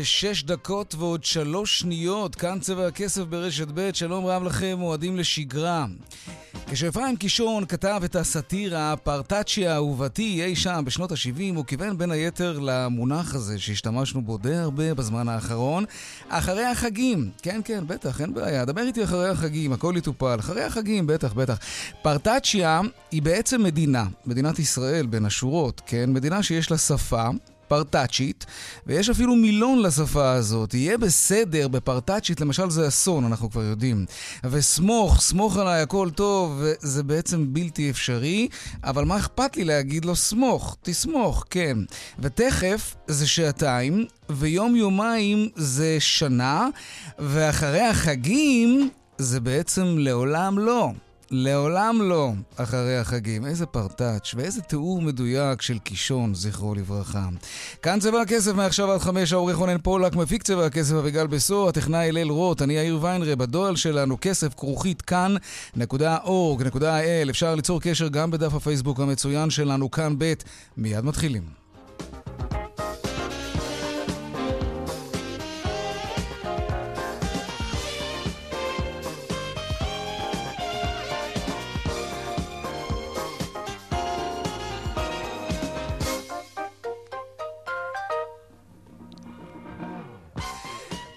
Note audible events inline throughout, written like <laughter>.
ושש דקות ועוד שלוש שניות, כאן צבע הכסף ברשת ב', שלום רב לכם, מועדים לשגרה. כשאפרים קישון כתב את הסאטירה פרטאצ'י אהובתי אי שם בשנות ה-70, הוא כיוון בין היתר למונח הזה שהשתמשנו בו די הרבה בזמן האחרון, אחרי החגים. כן, כן, בטח, אין בעיה. דבר איתי אחרי החגים, הכל יטופל. אחרי החגים, בטח, בטח. פרטאצ'יה היא בעצם מדינה, מדינת ישראל בין השורות, כן? מדינה שיש לה שפה. פרטאצ'ית, ויש אפילו מילון לשפה הזאת. יהיה בסדר בפרטאצ'ית, למשל זה אסון, אנחנו כבר יודעים. וסמוך, סמוך עליי, הכל טוב, זה בעצם בלתי אפשרי, אבל מה אכפת לי להגיד לו סמוך? תסמוך, כן. ותכף זה שעתיים, ויום-יומיים זה שנה, ואחרי החגים זה בעצם לעולם לא. לעולם לא אחרי החגים. איזה פרטאץ' ואיזה תיאור מדויק של קישון, זכרו לברכה. כאן צבע הכסף מעכשיו עד חמש, העורך רונן פולק, מפיק צבע הכסף אביגל בסור, הטכנאי הלל רוט, אני יאיר ויינרב, הדואל שלנו, כסף כרוכית כאן.org.il. אפשר ליצור קשר גם בדף הפייסבוק המצוין שלנו, כאן ב', מיד מתחילים.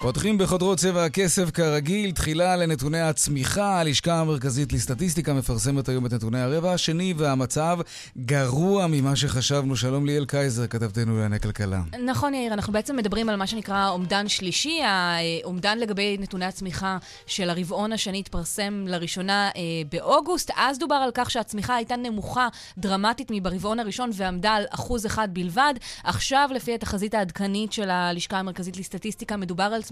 פותחים בחודרות צבע הכסף כרגיל, תחילה לנתוני הצמיחה. הלשכה המרכזית לסטטיסטיקה מפרסמת היום את נתוני הרבע השני, והמצב גרוע ממה שחשבנו. שלום ליאל קייזר, כתבתנו לענייני כלכלה. נכון, יאיר, אנחנו בעצם מדברים על מה שנקרא אומדן שלישי. האומדן לגבי נתוני הצמיחה של הרבעון השני התפרסם לראשונה אה, באוגוסט. אז דובר על כך שהצמיחה הייתה נמוכה דרמטית מברבעון הראשון ועמדה על אחוז אחד בלבד. עכשיו, לפי התחזית העדכנית של הלשכה המרכזית לסטטיסטיקה, מדובר על צמיחה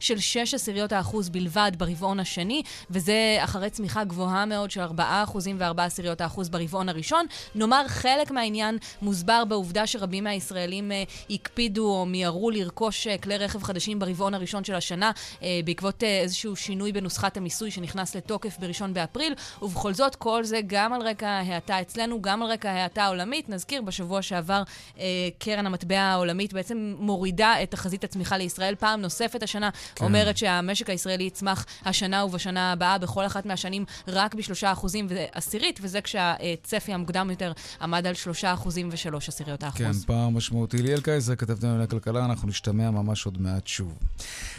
של 6 עשיריות האחוז בלבד ברבעון השני, וזה אחרי צמיחה גבוהה מאוד של 4 אחוזים ו-4 עשיריות האחוז ברבעון הראשון. נאמר, חלק מהעניין מוסבר בעובדה שרבים מהישראלים אה, הקפידו או מיהרו לרכוש אה, כלי רכב חדשים ברבעון הראשון של השנה, אה, בעקבות אה, איזשהו שינוי בנוסחת המיסוי שנכנס לתוקף בראשון באפריל, ובכל זאת, כל זה גם על רקע ההאטה אצלנו, גם על רקע ההאטה העולמית. נזכיר, בשבוע שעבר אה, קרן המטבע העולמית בעצם מורידה את תחזית הצמיחה לישראל פעם נוספת. תוספת השנה כן. אומרת שהמשק הישראלי יצמח השנה ובשנה הבאה בכל אחת מהשנים רק בשלושה אחוזים ועשירית, וזה כשהצפי המוקדם יותר עמד על שלושה אחוזים ושלוש עשיריות האחוז. כן, פער משמעותי. ליאל קייזר, כתבתנו על הכלכלה, אנחנו נשתמע ממש עוד מעט שוב.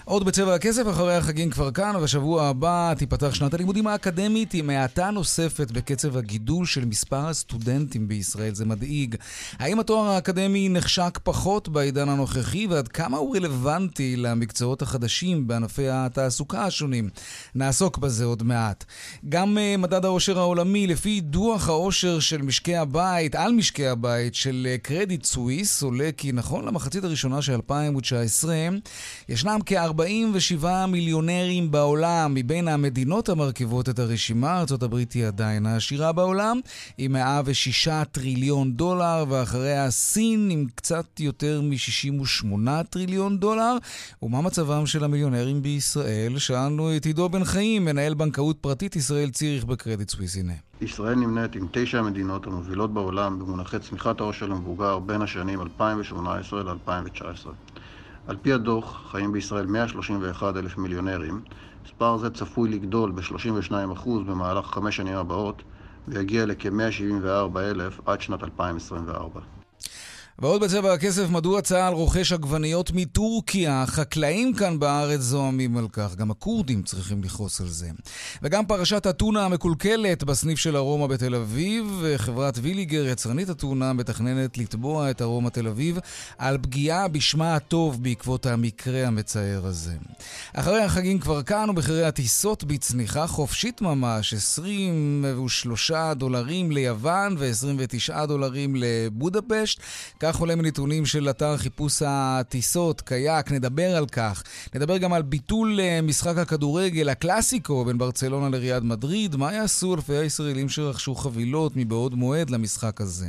עוד בצבע הכסף, אחרי החגים כבר כאן, ובשבוע הבא תיפתח שנת הלימודים האקדמית עם האטה נוספת בקצב הגידול של מספר הסטודנטים בישראל. זה מדאיג. האם התואר האקדמי נחשק פחות בעידן הנוכחי, ועד כמה הוא רלוונטי למקצועות המקצועות החדשים בענפי התעסוקה השונים. נעסוק בזה עוד מעט. גם uh, מדד העושר העולמי, לפי דוח העושר של משקי הבית, על משקי הבית של קרדיט סוויס, עולה כי נכון למחצית הראשונה של 2019, ישנם כ-47 מיליונרים בעולם, מבין המדינות המרכיבות את הרשימה, ארה"ב היא עדיין העשירה בעולם, עם 106 טריליון דולר, ואחריה סין עם קצת יותר מ-68 טריליון דולר. ומה מצב מצבם של המיליונרים בישראל? שאלנו את עידו בן חיים, מנהל בנקאות פרטית ישראל ציריך בקרדיט סוויס. ישראל נמנית עם תשע המדינות המובילות בעולם במונחי צמיחת העושר למבוגר בין השנים 2018 ל-2019. על פי הדוח, חיים בישראל 131 אלף מיליונרים. מספר זה צפוי לגדול ב-32% במהלך חמש שנים הבאות, ויגיע לכ-174 אלף עד שנת 2024. ועוד בצבע הכסף, מדוע צה"ל רוכש עגבניות מטורקיה? החקלאים כאן בארץ זועמים על כך, גם הכורדים צריכים לכעוס על זה. וגם פרשת הטונה המקולקלת בסניף של ארומה בתל אביב, חברת ויליגר, יצרנית הטונה, מתכננת לתבוע את ארומה תל אביב על פגיעה בשמה הטוב בעקבות המקרה המצער הזה. אחרי החגים כבר כאן, ובחירי הטיסות בצניחה חופשית ממש, 23 דולרים ליוון ו-29 דולרים לבודפשט. כך עולה מנתונים של אתר חיפוש הטיסות, קייק, נדבר על כך. נדבר גם על ביטול אה, משחק הכדורגל, הקלאסיקו בין ברצלונה לריאד מדריד. מה יעשו אלפי הישראלים שרכשו חבילות מבעוד מועד למשחק הזה?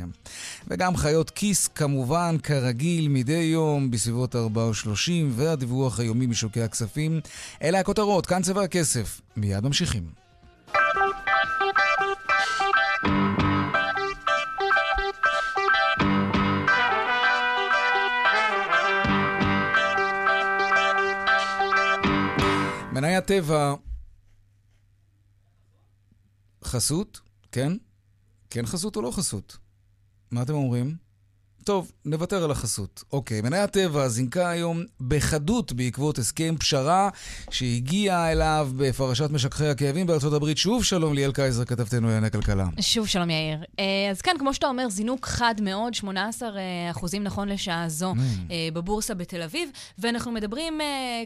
וגם חיות כיס, כמובן, כרגיל, מדי יום, בסביבות 4.30, והדיווח היומי משוקי הכספים. אלה הכותרות, כאן צבע הכסף. מיד ממשיכים. מניה טבע... חסות? כן? כן חסות או לא חסות? מה אתם אומרים? טוב, נוותר על החסות. אוקיי, מניה הטבע זינקה היום בחדות בעקבות הסכם פשרה שהגיע אליו בפרשת משככי הכאבים בארצות הברית. שוב שלום ליאל קייזר, כתבתנו לענייני כלכלה. שוב שלום יאיר. אה, אז כן, כמו שאתה אומר, זינוק חד מאוד, 18 אה, אחוזים נכון לשעה זו mm. אה, בבורסה בתל אביב, ואנחנו מדברים,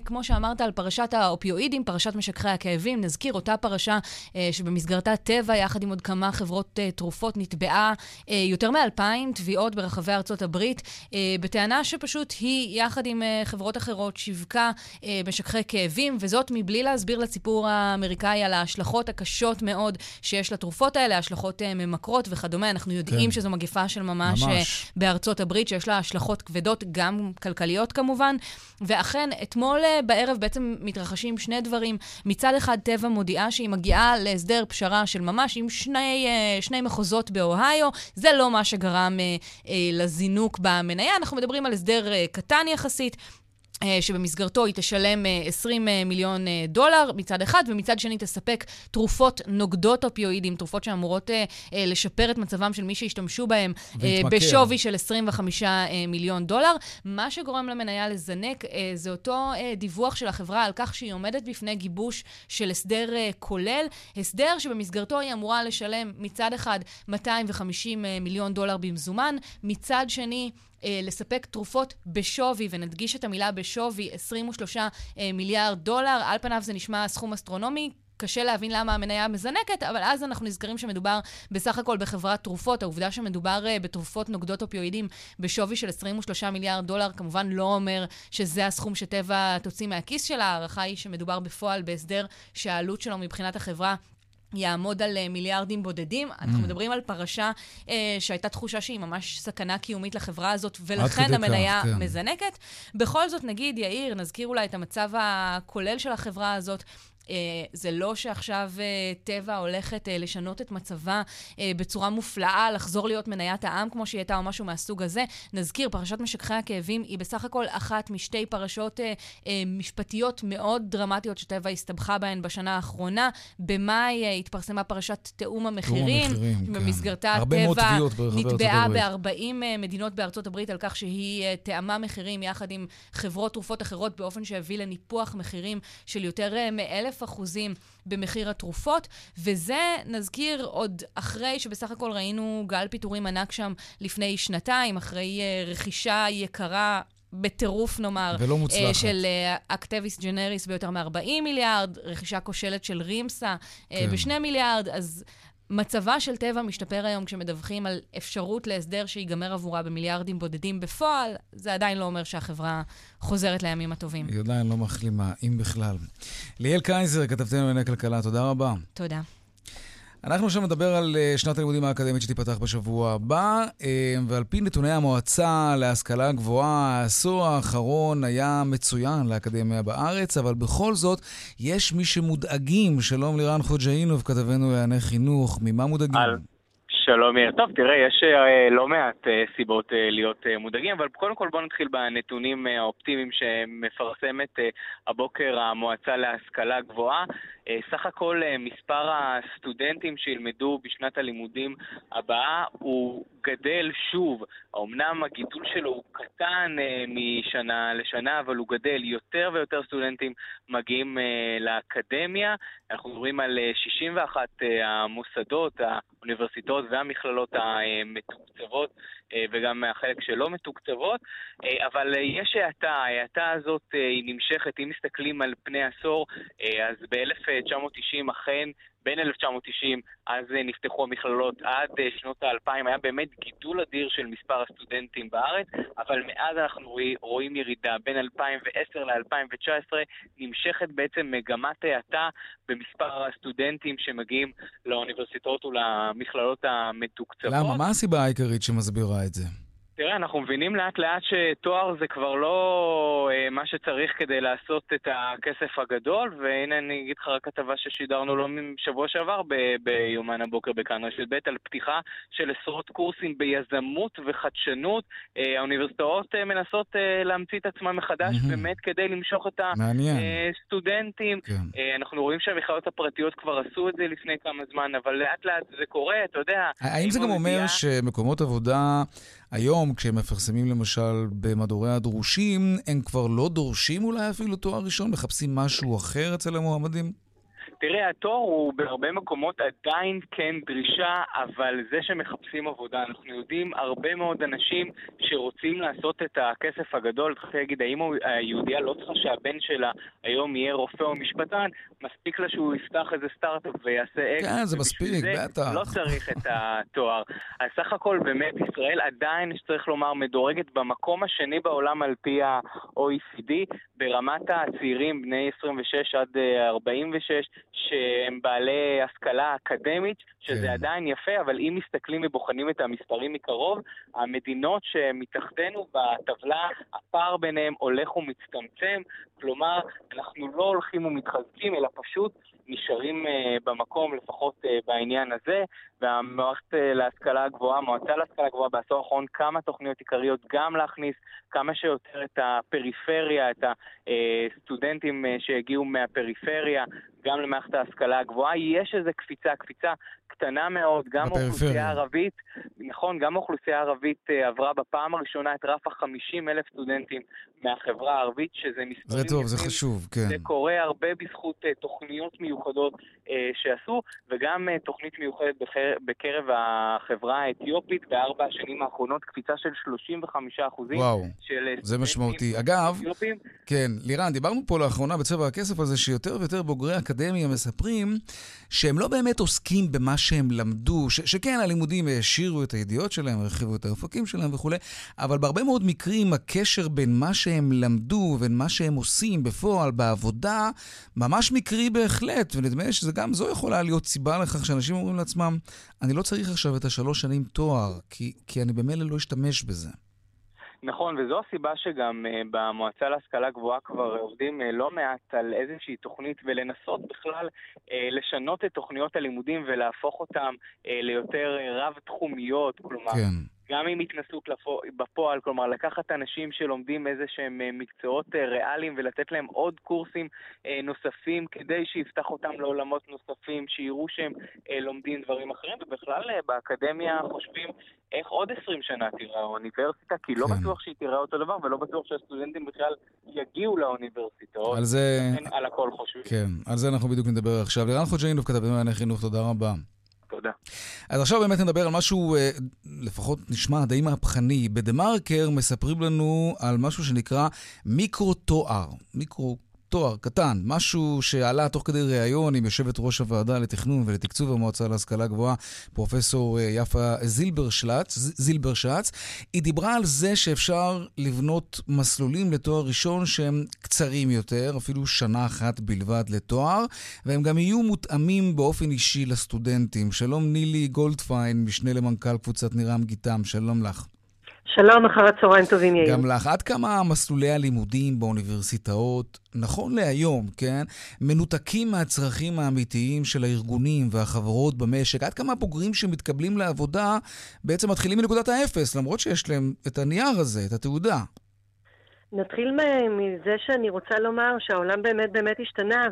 כמו שאמרת, על פרשת האופיואידים, פרשת משככי הכאבים. נזכיר, אותה פרשה שבמסגרתה טבע, יחד עם עוד כמה חברות תרופות, נתבעה יותר מאלפיים תביעות ברחבי ארצות הברית, אה, בטענה שפשוט היא, יחד עם אה, חברות אחרות, שיווקה אה, משככי כאבים, וזאת מבלי להסביר לציבור האמריקאי על ההשלכות הקשות מאוד שיש לתרופות האלה, השלכות ממכרות וכדומה. אנחנו יודעים כן. שזו מגפה של ממש, ממש בארצות הברית, שיש לה השלכות כבדות, גם כלכליות כמובן. ואכן, אתמול בערב בעצם מתרחשים שני דברים. מצד אחד, טבע מודיעה שהיא מגיעה להסדר פשרה של ממש עם שני, שני מחוזות באוהיו. זה לא מה שגרם לז... זינוק במניה. אנחנו מדברים על הסדר אה, קטן יחסית. אה, שבמסגרתו היא תשלם 20 אה, מיליון דולר מצד אחד, ומצד שני תספק תרופות נוגדות אופיואידים, תרופות שאמורות לשפר את מצבם של מי שהשתמשו בהם, בשווי של 25 מיליון דולר. מה שגורם למניה לזנק זה אותו דיווח של החברה על כך שהיא עומדת בפני גיבוש של הסדר כולל, הסדר שבמסגרתו היא אמורה לשלם מצד אחד 250 מיליון דולר במזומן, מצד שני... אה, לספק תרופות בשווי, ונדגיש את המילה בשווי, 23 אה, מיליארד דולר. על פניו זה נשמע סכום אסטרונומי. קשה להבין למה המניה מזנקת, אבל אז אנחנו נזכרים שמדובר בסך הכל בחברת תרופות. העובדה שמדובר uh, בתרופות נוגדות אופיואידים בשווי של 23 מיליארד דולר, כמובן לא אומר שזה הסכום שטבע תוציא מהכיס שלה. ההערכה היא שמדובר בפועל בהסדר שהעלות שלו מבחינת החברה יעמוד על אה, מיליארדים בודדים. Mm. אנחנו מדברים על פרשה אה, שהייתה תחושה שהיא ממש סכנה קיומית לחברה הזאת, ולכן המניה כך, כן. מזנקת. בכל זאת, נגיד, יאיר, נזכיר אולי את המצב הכולל של החברה הזאת. אה, זה לא שעכשיו אה, טבע הולכת אה, לשנות את מצבה בצורה מופלאה, לחזור להיות מניית העם כמו שהיא הייתה או משהו מהסוג הזה. נזכיר, פרשת משככי הכאבים היא בסך הכל אחת משתי פרשות משפטיות מאוד דרמטיות שטבע הסתבכה בהן בשנה האחרונה. במאי התפרסמה פרשת תיאום המחירים. המחירים, כן. במסגרתה טבע נתבעה ב-40 מדינות בארצות הברית על כך שהיא תאמה מחירים יחד עם חברות תרופות אחרות באופן שהביא לניפוח מחירים של יותר מאלף אלף אחוזים במחיר התרופות, וזה, נזכיר, עוד אחרי שבסך הכל ראינו גל פיטורים ענק שם לפני שנתיים, אחרי uh, רכישה יקרה בטירוף נאמר, ולא מוצלחת. של אקטיביס uh, ג'נריס ביותר מ-40 מיליארד, רכישה כושלת של רימסה uh, כן. ב-2 מיליארד, אז מצבה של טבע משתפר היום כשמדווחים על אפשרות להסדר שיגמר עבורה במיליארדים בודדים בפועל, זה עדיין לא אומר שהחברה חוזרת לימים הטובים. היא עדיין לא מחלימה, אם בכלל. ליאל קייזר, כתבתנו לענייני כלכלה, תודה רבה. תודה. אנחנו עכשיו נדבר על אה, שנת הלימודים האקדמית שתיפתח בשבוע הבא, אה, ועל פי נתוני המועצה להשכלה גבוהה, העשור האחרון היה מצוין לאקדמיה בארץ, אבל בכל זאת, יש מי שמודאגים. שלום לירן חוג'אינוב, כתבנו לענייני חינוך. ממה מודאגים? על... שלום, יאיר. טוב, תראה, יש uh, לא מעט uh, סיבות uh, להיות מודאגים, אבל קודם כל בואו נתחיל בנתונים האופטימיים שמפרסמת הבוקר המועצה להשכלה גבוהה. סך הכל מספר הסטודנטים שילמדו בשנת הלימודים הבאה הוא גדל שוב. אמנם הגידול שלו הוא קטן משנה לשנה, אבל הוא גדל. יותר ויותר סטודנטים מגיעים לאקדמיה. אנחנו מדברים על uh, 61 uh, המוסדות, האוניברסיטאות והמכללות המתוקצבות אה, וגם מהחלק שלא מתוקצבות, אה, אבל אה, יש האטה, ההאטה הזאת היא נמשכת, אם מסתכלים על פני עשור, אז ב-1990 אכן בין 1990, אז נפתחו המכללות עד שנות האלפיים, היה באמת גידול אדיר של מספר הסטודנטים בארץ, אבל מאז אנחנו רואים ירידה. בין 2010 ל-2019 נמשכת בעצם מגמת האטה במספר הסטודנטים שמגיעים לאוניברסיטאות ולמכללות המתוקצבות. למה? מה הסיבה העיקרית שמסבירה את זה? תראה, אנחנו מבינים לאט לאט שתואר זה כבר לא אה, מה שצריך כדי לעשות את הכסף הגדול, והנה אני אגיד לך רק כתבה ששידרנו לו בשבוע שעבר ב- ביומן הבוקר בכאן רשת ב' על פתיחה של עשרות קורסים ביזמות וחדשנות. אה, האוניברסיטאות אה, מנסות אה, להמציא את עצמן מחדש mm-hmm. באמת כדי למשוך את הסטודנטים. כן. אה, אנחנו רואים שהמכללות הפרטיות כבר עשו את זה לפני כמה זמן, אבל לאט לאט זה קורה, אתה יודע. האם זה גם אומר שמקומות עבודה... היום, כשהם מפרסמים למשל במדורי הדרושים, הם כבר לא דורשים אולי אפילו תואר ראשון, מחפשים משהו אחר אצל המועמדים? תראה, התואר הוא בהרבה מקומות עדיין כן דרישה, אבל זה שמחפשים עבודה, אנחנו יודעים הרבה מאוד אנשים שרוצים לעשות את הכסף הגדול, צריך להגיד, האם היהודייה לא צריכה שהבן שלה היום יהיה רופא או משפטן, מספיק לה שהוא יפתח איזה סטארט-אפ ויעשה אקס. כן, זה מספיק, בטח. לא צריך את התואר. אז סך הכל באמת ישראל עדיין, שצריך לומר, מדורגת במקום השני בעולם על פי ה-OECD, ברמת הצעירים בני 26 עד 46, אה, שהם בעלי השכלה אקדמית, שזה כן. עדיין יפה, אבל אם מסתכלים ובוחנים את המספרים מקרוב, המדינות שמתחתנו בטבלה, הפער ביניהם הולך ומצטמצם, כלומר, אנחנו לא הולכים ומתחזקים, אלא פשוט נשארים uh, במקום, לפחות uh, בעניין הזה, והמערכת uh, להשכלה הגבוהה, המועצה להשכלה הגבוהה בעשור האחרון, כמה תוכניות עיקריות גם להכניס כמה שיותר את הפריפריה, את הסטודנטים uh, שהגיעו מהפריפריה, גם למערכת ההשכלה הגבוהה. יש איזו קפיצה, קפיצה קטנה מאוד, גם האוכלוסייה הערבית, נכון, גם האוכלוסייה הערבית uh, עברה בפעם הראשונה את רף ה-50 אלף סטודנטים מהחברה הערבית, שזה מספרים... זה טוב. זה חשוב, כן. זה קורה הרבה בזכות uh, תוכניות מיוחדות uh, שעשו, וגם תוכנית מיוחדת בקר... בקרב החברה האתיופית, בארבע השנים האחרונות קפיצה של 35 אחוזים. וואו, זה משמעותי. אגב, אתיופים. כן, לירן, דיברנו פה לאחרונה בצבע הכסף הזה, שיותר ויותר בוגרי אקדמיה מספרים שהם לא באמת עוסקים במה שהם למדו, ש- שכן, הלימודים העשירו את הידיעות שלהם, הרחיבו את האופקים שלהם וכולי, אבל בהרבה מאוד מקרים הקשר בין מה שהם למדו ובין מה שהם עושים בפועל, בעבודה, ממש מקרי בהחלט, ונדמה לי שגם זו יכולה להיות סיבה לכך שאנשים אומרים לעצמם, אני לא צריך עכשיו את השלוש שנים תואר, כי, כי אני במילא לא אשתמש בזה. נכון, וזו הסיבה שגם uh, במועצה להשכלה גבוהה כבר עובדים uh, לא מעט על איזושהי תוכנית ולנסות בכלל uh, לשנות את תוכניות הלימודים ולהפוך אותן ליותר רב-תחומיות, כלומר... כן. גם עם התנסות בפועל, כלומר לקחת אנשים שלומדים איזה שהם אה, מקצועות אה, ריאליים ולתת להם עוד קורסים אה, נוספים כדי שיפתח אותם לעולמות נוספים, שיראו שהם לומדים דברים אחרים, ובכלל באקדמיה חושבים איך עוד 20 שנה תיראה האוניברסיטה, כי לא כן. בטוח שהיא תיראה אותו דבר ולא בטוח שהסטודנטים בכלל יגיעו לאוניברסיטאות. על זה... על הכל חושבים. כן, על זה אנחנו בדיוק נדבר עכשיו. לירן חוג'יינוב כתב במענייני חינוך, תודה רבה. תודה. אז עכשיו באמת נדבר על משהו, אה, לפחות נשמע די מהפכני. בדה-מרקר מספרים לנו על משהו שנקרא מיקרו-תואר. מיקרו תואר קטן, משהו שעלה תוך כדי ראיון עם יושבת ראש הוועדה לתכנון ולתקצוב המועצה להשכלה גבוהה, פרופסור אה, יפה זילברשלץ, זילברשץ. היא דיברה על זה שאפשר לבנות מסלולים לתואר ראשון שהם קצרים יותר, אפילו שנה אחת בלבד לתואר, והם גם יהיו מותאמים באופן אישי לסטודנטים. שלום נילי גולדפיין, משנה למנכ"ל קבוצת נירם גיתם, שלום לך. שלום, אחר הצהריים טובים, יאיר. גם לך. עד כמה מסלולי הלימודים באוניברסיטאות, נכון להיום, כן, מנותקים מהצרכים האמיתיים של הארגונים והחברות במשק? עד כמה הבוגרים שמתקבלים לעבודה בעצם מתחילים מנקודת האפס, למרות שיש להם את הנייר הזה, את התעודה? נתחיל מזה שאני רוצה לומר שהעולם באמת באמת השתנה,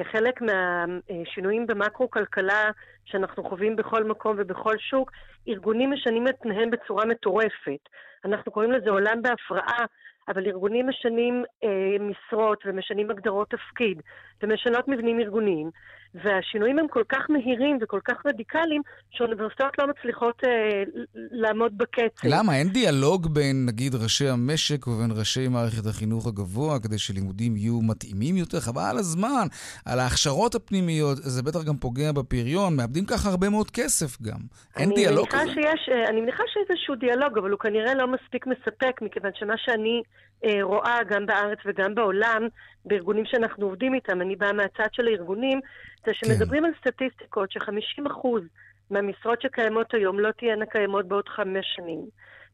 וכחלק מהשינויים במקרו-כלכלה שאנחנו חווים בכל מקום ובכל שוק, ארגונים משנים את פניהם בצורה מטורפת. אנחנו קוראים לזה עולם בהפרעה, אבל ארגונים משנים אה, משרות ומשנים הגדרות תפקיד ומשנות מבנים ארגוניים. והשינויים הם כל כך מהירים וכל כך רדיקליים, שאוניברסיטאות לא מצליחות אה, לעמוד בקצב. למה? אין דיאלוג בין, נגיד, ראשי המשק ובין ראשי מערכת החינוך הגבוה, כדי שלימודים יהיו מתאימים יותר? חבל על הזמן, על ההכשרות הפנימיות, זה בטח גם פוגע בפריון, מאבדים ככה הרבה מאוד כסף גם. אין דיאלוג כזה? שיש, אה, אני מניחה שיש איזשהו דיאלוג, אבל הוא כנראה לא מספיק מספק, מכיוון שמה שאני רואה גם בארץ וגם בעולם, בארגונים שאנחנו עובדים איתם, אני באה מהצד של הארגונים, זה שמדברים כן. על סטטיסטיקות ש-50% מהמשרות שקיימות היום לא תהיינה קיימות בעוד חמש שנים.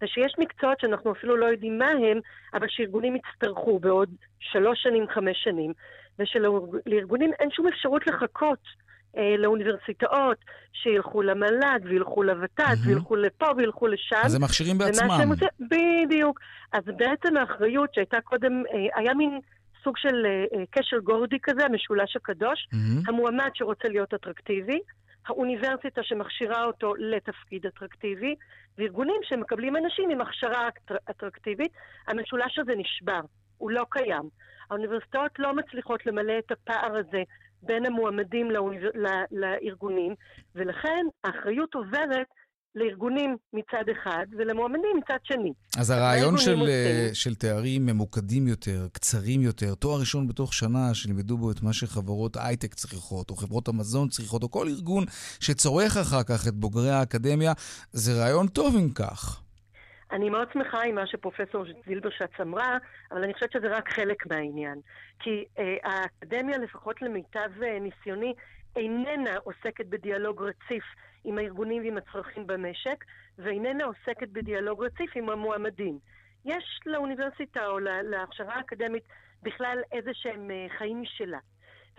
ושיש מקצועות שאנחנו אפילו לא יודעים מה הם, אבל שארגונים יצטרכו בעוד שלוש שנים, חמש שנים, ושלארגונים אין שום אפשרות לחכות אה, לאוניברסיטאות, שילכו למל"ג וילכו לוות"ת mm-hmm. וילכו לפה וילכו לשם. אז הם מכשירים בעצמם. עושה, בדיוק. אז בעצם האחריות שהייתה קודם, אה, היה מין סוג של אה, קשר גורדי כזה, המשולש הקדוש, mm-hmm. המועמד שרוצה להיות אטרקטיבי, האוניברסיטה שמכשירה אותו לתפקיד אטרקטיבי, וארגונים שמקבלים אנשים עם הכשרה אטרקטיבית, המשולש הזה נשבר, הוא לא קיים. האוניברסיטאות לא מצליחות למלא את הפער הזה בין המועמדים לאוניבר... לארגונים, ולכן האחריות עוברת לארגונים מצד אחד ולמועמדים מצד שני. אז הרעיון של, uh, של תארים ממוקדים יותר, קצרים יותר, תואר ראשון בתוך שנה, שלימדו בו את מה שחברות הייטק צריכות, או חברות המזון צריכות, או כל ארגון שצורך אחר כך את בוגרי האקדמיה, זה רעיון טוב אם כך. אני מאוד שמחה עם מה שפרופסור זילברשץ אמרה, אבל אני חושבת שזה רק חלק מהעניין. כי אה, האקדמיה, לפחות למיטב אה, ניסיוני, איננה עוסקת בדיאלוג רציף עם הארגונים ועם הצרכים במשק, ואיננה עוסקת בדיאלוג רציף עם המועמדים. יש לאוניברסיטה או להכשרה האקדמית בכלל איזה שהם אה, חיים משלה.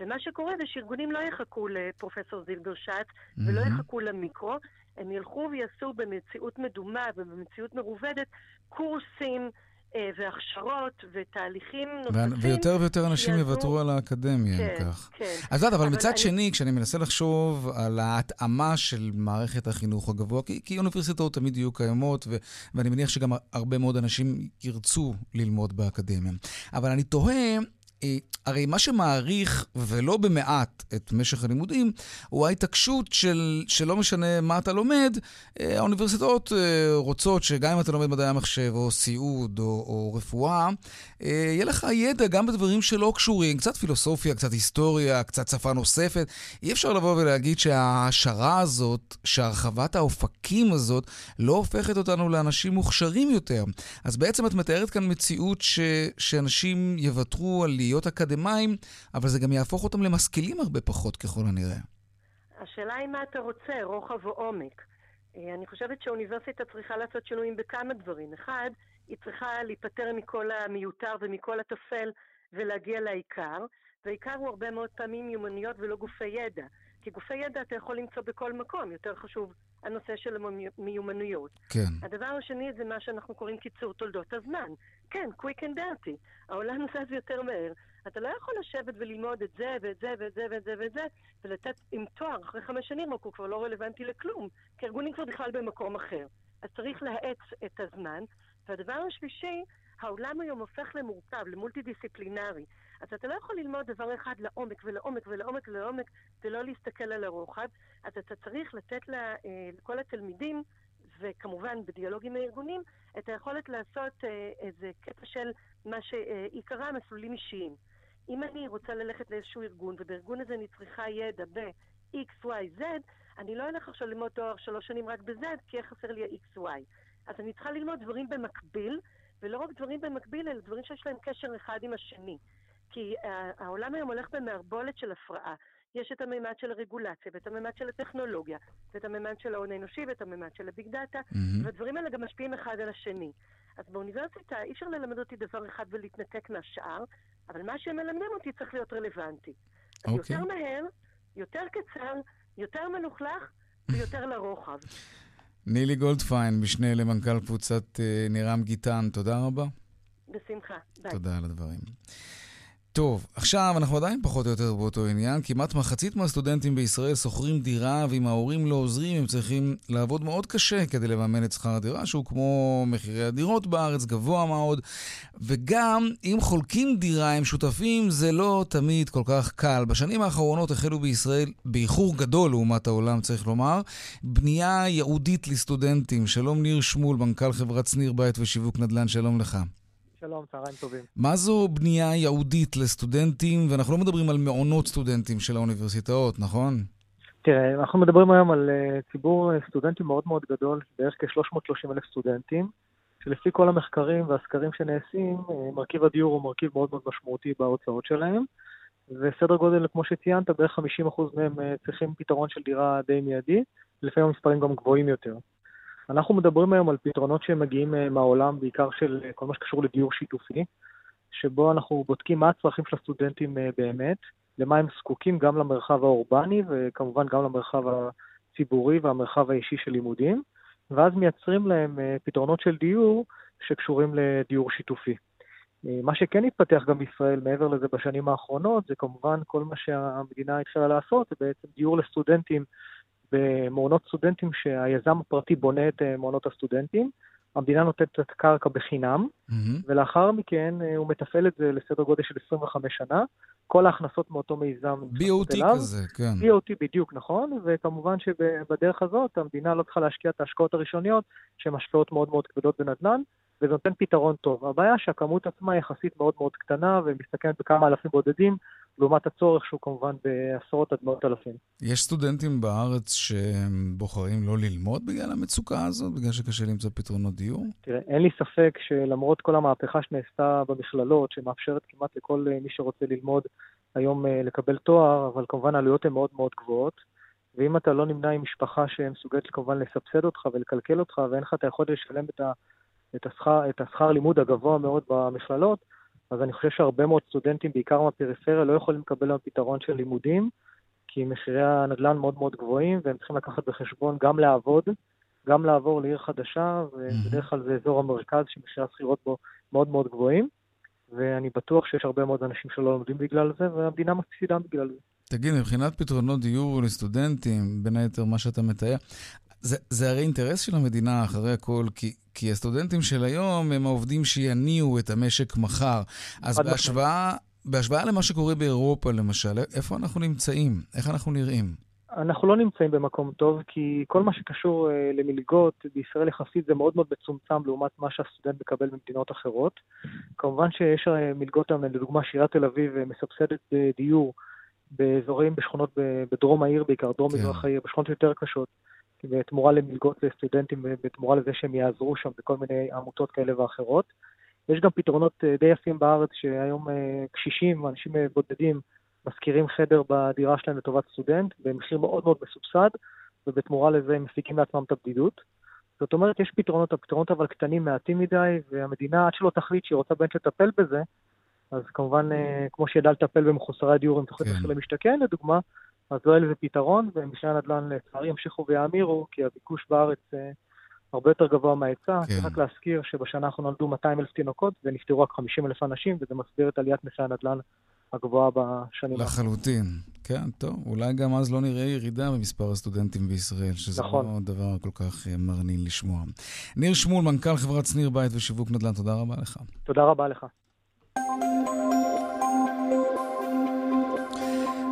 ומה שקורה זה שארגונים לא יחכו לפרופסור זילברשץ mm-hmm. ולא יחכו למיקרו, הם ילכו ויעשו במציאות מדומה ובמציאות מרובדת קורסים אה, והכשרות ותהליכים נוספים. ויותר ויותר אנשים שיעזו... יוותרו על האקדמיה, כן, אם כך. כן. אז את, אבל, אבל מצד אני... שני, כשאני מנסה לחשוב על ההתאמה של מערכת החינוך הגבוה, כי, כי אוניברסיטאות תמיד יהיו קיימות, ו, ואני מניח שגם הרבה מאוד אנשים ירצו ללמוד באקדמיה. אבל אני תוהה... אה, הרי מה שמעריך, ולא במעט, את משך הלימודים, הוא ההתעקשות של, שלא משנה מה אתה לומד, אה, האוניברסיטאות אה, רוצות שגם אם אתה לומד מדעי המחשב, או סיעוד, או, או רפואה, יהיה לך ידע גם בדברים שלא קשורים, קצת פילוסופיה, קצת היסטוריה, קצת שפה נוספת. אי אפשר לבוא ולהגיד שההעשרה הזאת, שהרחבת האופקים הזאת, לא הופכת אותנו לאנשים מוכשרים יותר. אז בעצם את מתארת כאן מציאות ש, שאנשים יוותרו על... להיות אקדמאים, אבל זה גם יהפוך אותם למשכילים הרבה פחות ככל הנראה. השאלה היא מה אתה רוצה, רוחב או עומק. אה, אני חושבת שאוניברסיטה צריכה לעשות שינויים בכמה דברים. אחד, היא צריכה להיפטר מכל המיותר ומכל הטפל ולהגיע לעיקר, והעיקר הוא הרבה מאוד פעמים מיומנויות ולא גופי ידע. כי גופי ידע אתה יכול למצוא בכל מקום, יותר חשוב הנושא של המיומנויות. כן. הדבר השני זה מה שאנחנו קוראים קיצור תולדות הזמן. כן, quick and dirty. העולם זז יותר מהר. אתה לא יכול לשבת וללמוד את זה ואת זה ואת זה ואת זה ואת זה, ולתת עם תואר אחרי חמש שנים, רק הוא כבר לא רלוונטי לכלום, כי הארגונים כבר בכלל במקום אחר. אז צריך להאץ את הזמן. והדבר השלישי, העולם היום הופך למורכב, למולטי דיסציפלינרי. אז אתה לא יכול ללמוד דבר אחד לעומק ולעומק ולעומק ולעומק ולא להסתכל על הרוחב, אז אתה צריך לתת לה, אה, לכל התלמידים, וכמובן בדיאלוג עם הארגונים, את היכולת לעשות אה, איזה קטע של מה שעיקרה מסלולים אישיים. אם אני רוצה ללכת לאיזשהו ארגון, ובארגון הזה אני צריכה ידע ב-X, Y, Z, אני לא אלך עכשיו ללמוד תואר שלוש שנים רק ב-Z, כי יהיה חסר לי ה-X, Y. אז אני צריכה ללמוד דברים במקביל, ולא רק דברים במקביל, אלא דברים שיש להם קשר אחד עם השני. כי העולם היום הולך במערבולת של הפרעה. יש את הממד של הרגולציה, ואת הממד של הטכנולוגיה, ואת הממד של ההון האנושי, ואת הממד של ה big data, מהמם. והדברים האלה גם משפיעים אחד על השני. אז באוניברסיטה אי אפשר ללמד אותי דבר אחד ולהתנתק מהשאר, אבל מה שהם מלמדים אותי צריך להיות רלוונטי. אז אוקיי. יותר מהר, יותר קצר, יותר מלוכלך ויותר לרוחב. <laughs> נילי גולדפיין, משנה למנכ"ל קבוצת אה, נירם גיתן, תודה רבה. בשמחה. ביי. תודה על הדברים. טוב, עכשיו אנחנו עדיין פחות או יותר באותו עניין. כמעט מחצית מהסטודנטים בישראל שוכרים דירה, ואם ההורים לא עוזרים, הם צריכים לעבוד מאוד קשה כדי לממן את שכר הדירה, שהוא כמו מחירי הדירות בארץ, גבוה מאוד. וגם, אם חולקים דירה עם שותפים, זה לא תמיד כל כך קל. בשנים האחרונות החלו בישראל, באיחור גדול לעומת העולם, צריך לומר, בנייה ייעודית לסטודנטים. שלום ניר שמול, מנכ"ל חברת שניר בית ושיווק נדל"ן, שלום לך. שלום, צהריים טובים. מה זו בנייה ייעודית לסטודנטים? ואנחנו לא מדברים על מעונות סטודנטים של האוניברסיטאות, נכון? תראה, אנחנו מדברים היום על uh, ציבור uh, סטודנטים מאוד מאוד גדול, בערך כ-330 אלף סטודנטים, שלפי כל המחקרים והסקרים שנעשים, uh, מרכיב הדיור הוא מרכיב מאוד מאוד משמעותי בהוצאות שלהם, וסדר גודל, כמו שציינת, בערך 50% מהם צריכים פתרון של דירה די מיידי, לפעמים המספרים גם גבוהים יותר. אנחנו מדברים היום על פתרונות שמגיעים uh, מהעולם, בעיקר של uh, כל מה שקשור לדיור שיתופי, שבו אנחנו בודקים מה הצרכים של הסטודנטים uh, באמת, למה הם זקוקים גם למרחב האורבני וכמובן גם למרחב הציבורי והמרחב האישי של לימודים, ואז מייצרים להם אה, פתרונות של דיור שקשורים לדיור שיתופי. אה, מה שכן התפתח גם בישראל מעבר לזה בשנים האחרונות, זה כמובן כל מה שהמדינה התחילה לעשות, זה בעצם דיור לסטודנטים במעונות סטודנטים שהיזם הפרטי בונה את אה, מעונות הסטודנטים. המדינה נותנת את הקרקע בחינם, מהמם. ולאחר מכן אה, הוא מתפעל את זה לסדר גודל של 25 שנה. כל ההכנסות מאותו מיזם נכנסות BOT אליו. כזה, כן. BOT בדיוק, נכון, וכמובן שבדרך הזאת המדינה לא צריכה להשקיע את ההשקעות הראשוניות, שהן השקעות מאוד מאוד כבדות בנדל"ן, וזה נותן פתרון טוב. הבעיה שהכמות עצמה יחסית מאוד מאוד קטנה, ומסתכמת בכמה אלפים בודדים, לעומת הצורך שהוא כמובן בעשרות עד מאות אלפים. יש סטודנטים בארץ שבוחרים לא ללמוד בגלל המצוקה הזאת, בגלל שקשה למצוא פתרונות דיור? תראה, אין לי ספק שלמרות כל המהפכה שנעשתה במכללות, שמאפשרת כמעט לכל אה, מי שרוצה ללמוד היום אה, לקבל תואר, אבל כמובן העלויות הן מאוד מאוד גבוהות. ואם אתה לא נמנה עם משפחה שמסוגלת כמובן לסבסד אותך ולקלקל אותך, ואין לך את היכולת לשלם את, את, השכר, את השכר לימוד הגבוה מאוד במכללות, אז אני חושב שהרבה מאוד סטודנטים, בעיקר מהפריפריה, לא יכולים לקבל היום פתרון של לימודים, כי מחירי הנדל"ן מאוד מאוד גבוהים, והם צריכים לקחת בחשבון גם לעבוד, גם לעבור לעיר חדשה, ובדרך כלל זה אזור המרכז שמחירי השכירות בו מאוד מאוד גבוהים, ואני בטוח שיש הרבה מאוד אנשים שלא לומדים בגלל זה, והמדינה מפסידה בגלל זה. תגיד, מבחינת פתרונות דיור לסטודנטים, בין היתר מה שאתה מתאר, זה, זה הרי אינטרס של המדינה אחרי הכל, כי, כי הסטודנטים של היום הם העובדים שיניעו את המשק מחר. אז. בהשוואה, בהשוואה למה שקורה באירופה, למשל, איפה אנחנו נמצאים? איך אנחנו נראים? אנחנו לא נמצאים במקום טוב, כי כל מה שקשור אה, למלגות בישראל יחסית זה מאוד מאוד מצומצם לעומת מה שהסטודנט מקבל במדינות אחרות. כמובן שיש אה, מלגות, אה, לדוגמה שעיריית תל אביב אה, מסבסדת אה, דיור באזורים, בשכונות בדרום העיר בעיקר, דרום כן. מזרח העיר, בשכונות יותר קשות, בתמורה למלגות לסטודנטים ובתמורה לזה שהם יעזרו שם בכל מיני עמותות כאלה ואחרות. יש גם פתרונות אה, די יפים בארץ, שהיום אה, קשישים, אנשים אה, בודדים, משכירים חדר בדירה שלהם לטובת סטודנט, במחיר מאוד מאוד מסובסד, ובתמורה לזה הם מפיקים לעצמם את הבדידות. זאת אומרת, יש פתרונות, הפתרונות אבל קטנים, מעטים מדי, והמדינה, עד שלא תחליט שהיא רוצה באמת לטפל בזה, אז כמובן, כמו שידעה לטפל במחוסרי הדיור עם תוכנית כן. מחיר למשתכן, לדוגמה, אז לא יהיה לזה פתרון, ומחירי הנדל"ן לצערי ימשיכו ויאמירו, כי הביקוש בארץ אה, הרבה יותר גבוה מההיצע. כן. צריך רק להזכיר שבשנה האחרונה נולדו 200 אלף תינוקות ונפטרו רק 50 אלף אנשים, וזה מסביר את עליית מחירי הנדל"ן הגבוהה בשנים האחרונות. לחלוטין. כן, טוב, אולי גם אז לא נראה ירידה במספר הסטודנטים בישראל, שזה נכון. לא דבר כל כך אה, מרנין לשמוע. ניר שמול, מנכ"ל חברת שניר בית ושיווק נדל"ן, תודה רבה לך. תודה רבה לך.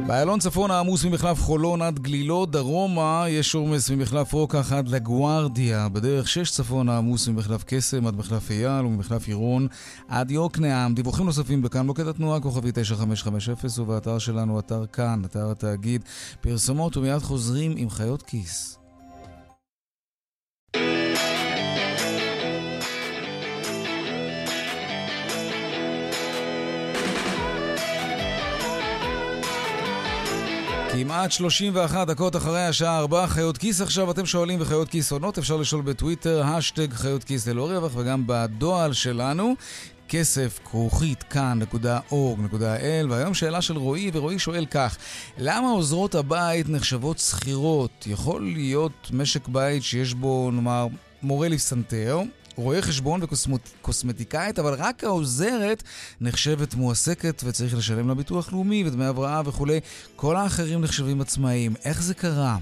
באיילון צפון העמוס ממחלף חולון עד גלילות, דרומה יש עומס ממחלף רוקח עד לגוארדיה. בדרך 6 צפון העמוס ממחלף קסם עד מחלף אייל וממחלף עירון עד יוקנעם. דיווחים נוספים בכאן מוקד התנועה כוכבי 9550 ובאתר שלנו, אתר כאן, אתר התאגיד. פרסומות ומיד חוזרים עם חיות כיס. כמעט 31 דקות אחרי השעה 4, חיות כיס עכשיו, אתם שואלים בחיות כיס עונות, אפשר לשאול בטוויטר, השטג חיות כיס ללא רווח, וגם בדואל שלנו, כסף כרוכית כאן.org.il, והיום שאלה של רועי, ורועי שואל כך, למה עוזרות הבית נחשבות שכירות? יכול להיות משק בית שיש בו, נאמר, מורה לפסנתר, רואה חשבון וקוסמטיקאית, אבל רק העוזרת נחשבת מועסקת וצריך לשלם לה ביטוח לאומי ודמי הבראה וכולי. כל האחרים נחשבים עצמאיים. איך זה קרה?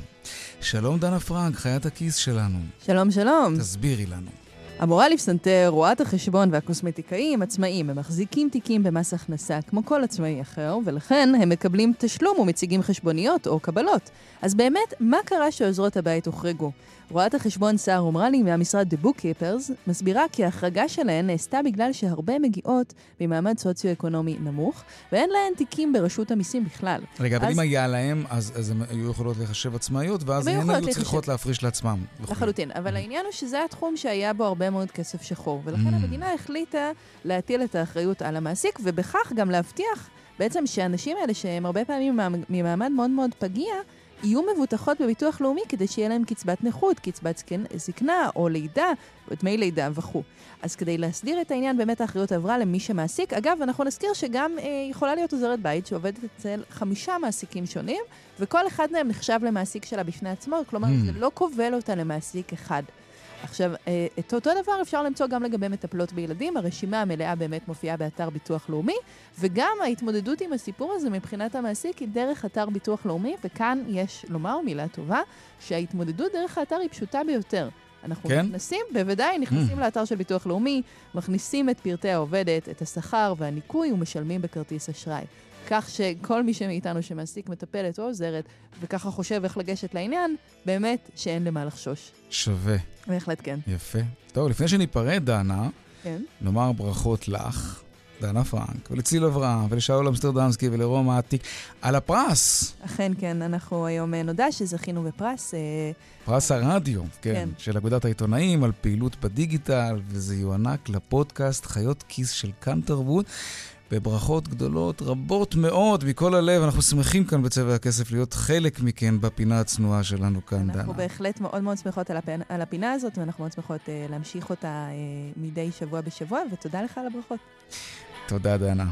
שלום דנה פרנק, חיית הכיס שלנו. שלום, שלום. תסבירי לנו. המורה לפסנתר, רואת החשבון והקוסמטיקאי הם עצמאים, הם מחזיקים תיקים במס הכנסה כמו כל עצמאי אחר, ולכן הם מקבלים תשלום ומציגים חשבוניות או קבלות. אז באמת, מה קרה שעוזרות הבית הוחרגו? רואת החשבון סער אומרלי מהמשרד The Bookkeepers מסבירה כי ההחרגה שלהן נעשתה בגלל שהרבה מגיעות ממעמד סוציו-אקונומי נמוך, ואין להן תיקים ברשות המיסים בכלל. רגע, אבל אז... אם היה להם, אז, אז הן היו יכולות להיחשב עצמאיות, ואז הן היו צריכות להפריש לעצמם. לחלוטין, אבל mm. העניין הוא שזה התחום שהיה בו הרבה מאוד כסף שחור, ולכן mm. המדינה החליטה להטיל את האחריות על המעסיק, ובכך גם להבטיח בעצם שהאנשים האלה, שהם הרבה פעמים ממעמד מאוד מאוד פגיע, יהיו מבוטחות בביטוח לאומי כדי שיהיה להם קצבת נכות, קצבת זקנה או לידה, דמי לידה וכו'. אז כדי להסדיר את העניין, באמת האחריות עברה למי שמעסיק. אגב, אנחנו נזכיר שגם אה, יכולה להיות עוזרת בית שעובדת אצל חמישה מעסיקים שונים, וכל אחד מהם נחשב למעסיק שלה בפני עצמו, כלומר, mm. זה לא כובל אותה למעסיק אחד. עכשיו, אה, את אותו דבר אפשר למצוא גם לגבי מטפלות בילדים. הרשימה המלאה באמת מופיעה באתר ביטוח לאומי, וגם ההתמודדות עם הסיפור הזה מבחינת המעסיק היא דרך אתר ביטוח לאומי, וכאן יש לומר מילה טובה, שההתמודדות דרך האתר היא פשוטה ביותר. אנחנו כן? נכנסים, בוודאי, נכנסים mm. לאתר של ביטוח לאומי, מכניסים את פרטי העובדת, את השכר והניכוי ומשלמים בכרטיס אשראי. כך שכל מי שמאיתנו שמעסיק מטפלת או עוזרת, וככה חושב איך לגשת לעניין, באמת שאין למה לחשוש. שווה. בהחלט כן. יפה. טוב, לפני שניפרד, דנה, כן. נאמר ברכות לך. דנה פרנק, ולציל אברהם, ולשאול אמסטרדמסקי, ולרום העתיק, על הפרס. אכן כן, אנחנו היום אה, נודע שזכינו בפרס. אה, פרס הרדיו, כן, כן, של אגודת העיתונאים, על פעילות בדיגיטל, וזה יוענק לפודקאסט חיות כיס של כאן תרבות. בברכות גדולות, רבות מאוד, מכל הלב. אנחנו שמחים כאן בצבע הכסף להיות חלק מכן בפינה הצנועה שלנו כאן, אנחנו דנה. אנחנו בהחלט מאוד מאוד שמחות על, הפינ... על הפינה הזאת, ואנחנו מאוד שמחות uh, להמשיך אותה uh, מדי שבוע בשבוע, ותודה לך על הברכות. תודה, דנה.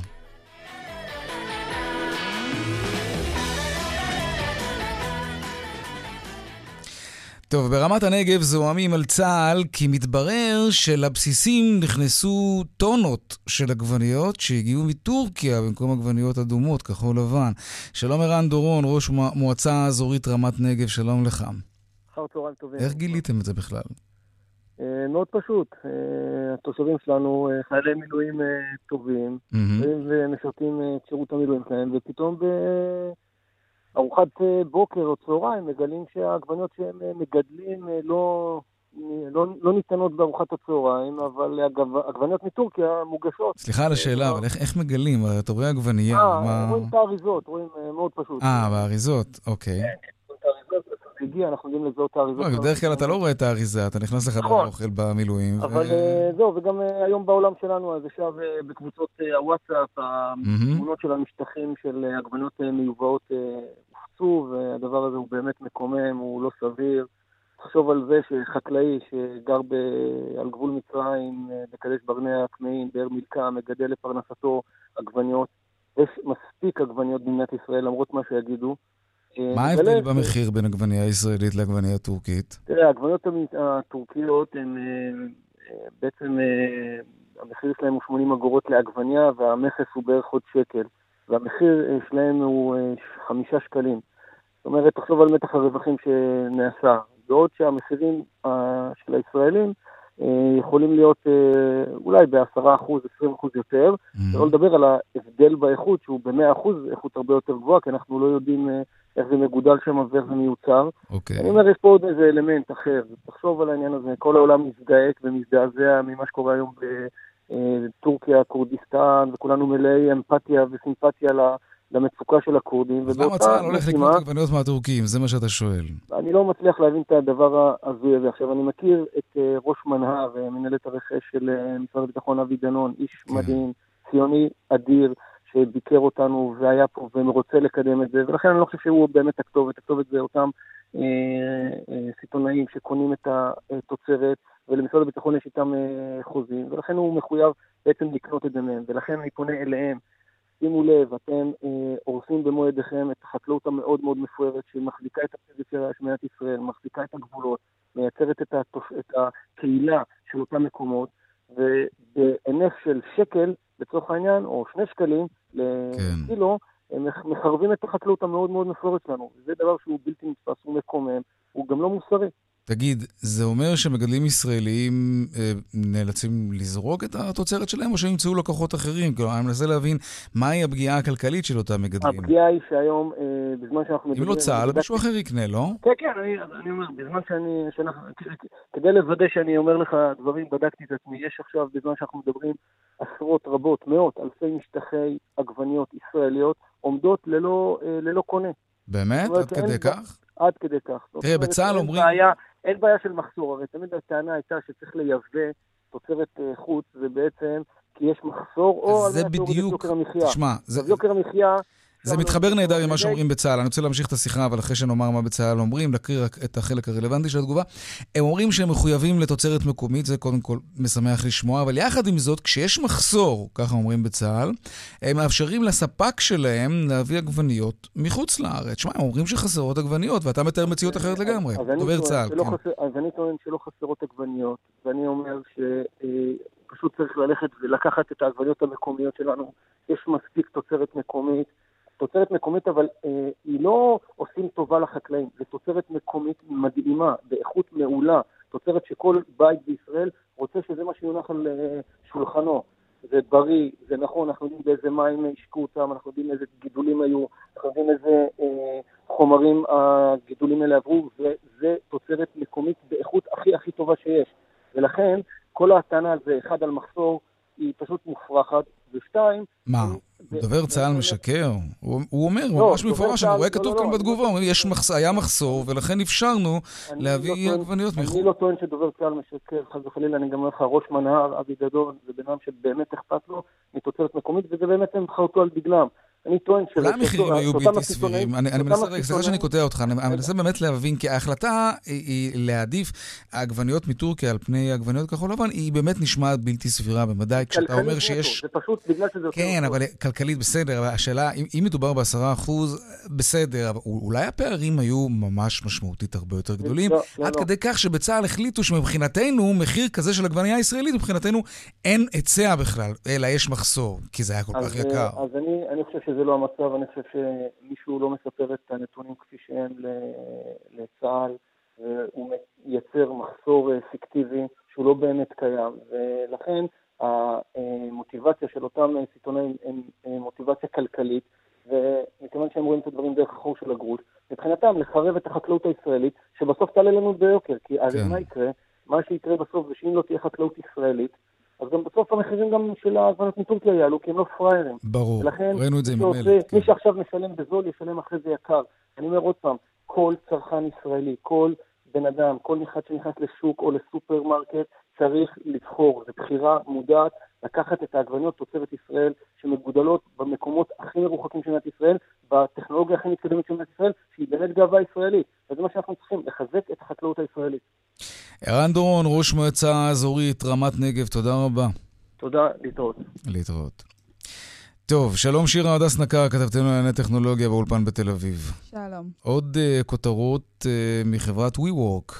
טוב, ברמת הנגב זועמים על צה"ל כי מתברר שלבסיסים נכנסו טונות של עגבניות שהגיעו מטורקיה במקום עגבניות אדומות, כחול לבן. שלום ערן דורון, ראש מועצה אזורית רמת נגב, שלום לך. אחר צהריים טובים. איך גיליתם את זה בכלל? אה, מאוד פשוט. אה, התושבים שלנו, אה, חיילי מילואים טובים, ומשרתים את שירות המילואים שלהם, ופתאום. ארוחת אה, בוקר או צהריים מגלים שהעגבניות שהם אה, מגדלים אה, לא, לא, לא ניתנות בארוחת הצהריים, אבל עגבניות מטורקיה מוגשות. סליחה על השאלה, אבל איך, איך מגלים? אתה רואה עגבנייה, אה, מה... רואים את האריזות, רואים מאוד פשוט. אה, באריזות, אוקיי. הגיע, אנחנו יודעים לזהות את האריזות. לא, בדרך כלל אתה לא רואה את האריזה, אתה נכנס לחדר נכון. האוכל במילואים. אבל זהו, וגם היום בעולם שלנו, אז ישר בקבוצות הוואטסאפ, התמונות של המשטחים של עגבניות מיובאות עצוב, והדבר הזה הוא באמת מקומם, הוא לא סביר. תחשוב על זה שחקלאי שגר ב... על גבול מצרים, בקדש ברנע הכמהין, באר מילכה, מגדל לפרנסתו עגבניות. יש מספיק עגבניות במדינת ישראל, למרות מה שיגידו. מה ההבדל במחיר בין עגבנייה ישראלית לעגבנייה טורקית? תראה, העגבניות הטורקיות הן אה, בעצם, אה, המחיר שלהן הוא 80 אגורות לעגבנייה והמכס הוא בערך עוד שקל. והמחיר אה, שלהם הוא חמישה שקלים. זאת אומרת, תחשוב על מתח הרווחים שנעשה. בעוד שהמחירים של הישראלים יכולים להיות uh, אולי ב-10%, 20% יותר, mm-hmm. ולא לדבר על ההבדל באיכות, שהוא ב-100% איכות הרבה יותר גבוהה, כי אנחנו לא יודעים uh, איך זה מגודל שם ואיך זה מיוצר. Okay. אוקיי. אני אומר, יש פה עוד איזה אלמנט אחר. תחשוב על העניין הזה, כל העולם מזדעק ומזדעזע ממה שקורה היום בטורקיה, כורדיסטן, וכולנו מלאי אמפתיה וסימפתיה ל... למצוקה של הכורדים. אז למה צה"ל הולך לקנות עגבניות מהטורקים? זה מה שאתה שואל. אני לא מצליח להבין את הדבר ההזוי הזה. עכשיו, אני מכיר את אה, ראש מנה"ר, מנהלת הרכש של אה, משרד הביטחון אבי דנון, איש כן. מדהים, ציוני אדיר, שביקר אותנו והיה פה ורוצה לקדם את זה, ולכן אני לא חושב שהוא באמת הכתובת, הכתובת זה אותם אה, אה, סיטונאים שקונים את התוצרת, ולמשרד הביטחון יש איתם אה, חוזים, ולכן הוא מחויב בעצם לקנות את זה מהם, ולכן אני פונה אליהם. שימו לב, אתם אה, הורסים במו ידיכם את החקלאות המאוד מאוד מפוארת שמחזיקה את הפריפריה של מדינת ישראל, מחזיקה את הגבולות, מייצרת את, התופ... את הקהילה של אותם מקומות, ובהינף של שקל, לצורך העניין, או שני שקלים לקילו, כן. הם מחרבים את החקלאות המאוד מאוד מפוארת שלנו. זה דבר שהוא בלתי נתפס, הוא מקומם, הוא גם לא מוסרי. תגיד, זה אומר שמגדלים ישראלים אה, נאלצים לזרוק את התוצרת שלהם, או שהם ימצאו לקוחות אחרים? כלומר, אני מנסה להבין מהי הפגיעה הכלכלית של אותם מגדלים. הפגיעה היא שהיום, אה, בזמן שאנחנו מדברים... אם לא צה"ל, מישהו אחר יקנה, לא? כן, כן, אני, אני אומר, בזמן שאני... שאנחנו, כדי לוודא שאני אומר לך דברים, בדקתי את עצמי. יש עכשיו, בזמן שאנחנו מדברים, עשרות רבות, מאות, אלפי משטחי עגבניות ישראליות עומדות ללא, אה, ללא קונה. באמת? עד כדי כך? עד כדי כך. תראה, בצה"ל אומרים... בעיה, אין בעיה של מחסור, הרי תמיד הטענה הייתה שצריך לייבא תוצרת אה, חוץ, ובעצם כי יש מחסור, או על מנת להוריד את יוקר המחיה. תשמע, זה... יוקר המחיה... זה מתחבר נהדר עם מה שאומרים בצה"ל. אני רוצה להמשיך את השיחה, אבל אחרי שנאמר מה בצה"ל אומרים, להקריא רק את החלק הרלוונטי של התגובה. הם אומרים שהם מחויבים לתוצרת מקומית, זה קודם כל משמח לשמוע, אבל יחד עם זאת, כשיש מחסור, ככה אומרים בצה"ל, הם מאפשרים לספק שלהם להביא עגבניות מחוץ לארץ. שמע, הם אומרים שחסרות עגבניות, ואתה מתאר מציאות אחרת לגמרי. דובר צה"ל, כן. אז אני טוען שלא חסרות עגבניות, ואני אומר שפשוט צריך ללכת ולקחת את העגבניות המקומיות שלנו. יש מספיק תוצרת מקומית. תוצרת מקומית, אבל אה, היא לא עושים טובה לחקלאים, זו תוצרת מקומית מדהימה, באיכות מעולה, תוצרת שכל בית בישראל רוצה שזה מה שיונח על אה, שולחנו. זה בריא, זה נכון, אנחנו יודעים באיזה מים השקו אותם, אנחנו יודעים איזה גידולים היו, אנחנו יודעים איזה אה, חומרים הגידולים האלה עברו, וזה תוצרת מקומית באיכות הכי הכי טובה שיש. ולכן, כל הטענה על זה, אחד, על מחסור, היא פשוט מופרכת, ושתיים... מה? דובר צה"ל משקר? הוא אומר, הוא לא, ממש מפורש, אני רואה לא, כתוב לא, כאן בתגובה, היה מחסור ולכן אפשרנו להביא עגבניות מחו"ל. אני לא טוען שדובר צה"ל משקר, חס וחלילה, אני גם אומר לך, ראש מנהר, אבי גדול, זה בן אדם שבאמת אכפת לו מתוצרת מקומית, וזה באמת הם חרטו על דגלם. אני טוען ש... אולי המחירים היו בלתי סבירים. אני מנסה, סליחה שאני קוטע אותך, אני מנסה באמת להבין, כי ההחלטה היא להעדיף עגבניות מטורקיה על פני עגבניות כחול לבן, היא באמת נשמעת בלתי סבירה במדי, כשאתה אומר שיש... זה פשוט בגלל שזה... כן, אבל כלכלית בסדר, אבל השאלה, אם מדובר בעשרה אחוז, בסדר, אולי הפערים היו ממש משמעותית הרבה יותר גדולים, לא, לא, עד לא. כדי כך שבצה"ל החליטו שמבחינתנו, מחיר כזה של עגבנייה ישראלית, מבחינתנו אין היצע בכלל, אלא יש מחסור, כי זה היה כל כך יקר. אז אני חושב שזה לא המצב, אני חושב שמישהו לא מספר את הנתונים כפי שהם לצה"ל, והוא מייצר מחסור אה, פיקטיבי שהוא לא באמת קיים, ולכן המוטיבציה של אותם סיטונאים הם אה, מוטיבציה כלכלית, ומכיוון שהם רואים את הדברים דרך החור של הגרוש, מבחינתם לחרב את החקלאות הישראלית, שבסוף תעלה לנו ביוקר, כי אז כן. מה יקרה? מה שיקרה בסוף זה שאם לא תהיה חקלאות ישראלית, אז גם בסוף המחירים גם של העגבנות מטורקיה יעלו, כי הם לא פראיירים. ברור, ולכן, ראינו את זה עם המלט. כן. מי שעכשיו משלם בזול, ישלם אחרי זה יקר. אני אומר עוד פעם, כל צרכן ישראלי, כל בן אדם, כל אחד שנכנס לשוק או לסופרמרקט, צריך לבחור. זו בחירה מודעת לקחת את העגבניות תוצרת ישראל, שמגודלות במקומות הכי מרוחקים של מדינת ישראל, בטכנולוגיה הכי מתקדמת של מדינת ישראל, שהיא באמת גאווה ישראלית. וזה מה שאנחנו צריכים, לחזק את החקלאות הישראלית. ערן דורון, ראש מועצה אזורית רמת נגב, תודה רבה. תודה, להתראות. להתראות. טוב, שלום שירה הדס נקר, כתבתנו לענייני טכנולוגיה באולפן בתל אביב. שלום. עוד uh, כותרות uh, מחברת WeWork.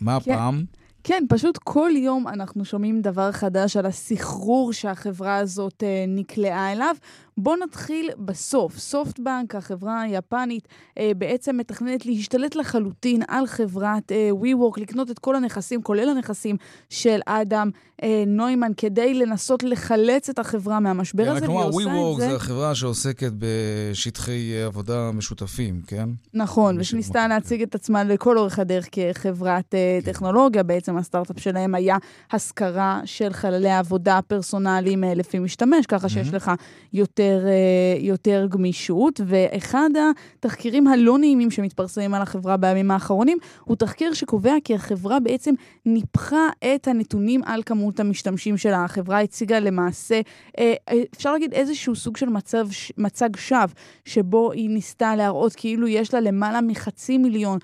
מה כן. הפעם? כן, פשוט כל יום אנחנו שומעים דבר חדש על הסחרור שהחברה הזאת uh, נקלעה אליו. בואו נתחיל בסוף. סופטבנק, החברה היפנית, אה, בעצם מתכננת להשתלט לחלוטין על חברת אה, WeWork, לקנות את כל הנכסים, כולל הנכסים של אדם אה, נוימן, כדי לנסות לחלץ את החברה מהמשבר כן, הזה, והיא עושה את זה... כלומר, WeWork זה החברה שעוסקת בשטחי עבודה משותפים, כן? נכון, ושניסתה להציג את עצמה לכל אורך הדרך כחברת כן. טכנולוגיה. בעצם הסטארט-אפ שלהם היה השכרה של חללי עבודה פרסונליים אה, לפי משתמש, ככה שיש לך יותר... יותר, אה, יותר גמישות. ואחד התחקירים הלא נעימים שמתפרסמים על החברה בימים האחרונים, הוא תחקיר שקובע כי החברה בעצם ניפחה את הנתונים על כמות המשתמשים שלה. החברה הציגה למעשה, אה, אפשר להגיד איזשהו סוג של מצב, מצג שווא, שבו היא ניסתה להראות כאילו יש לה למעלה מחצי מיליון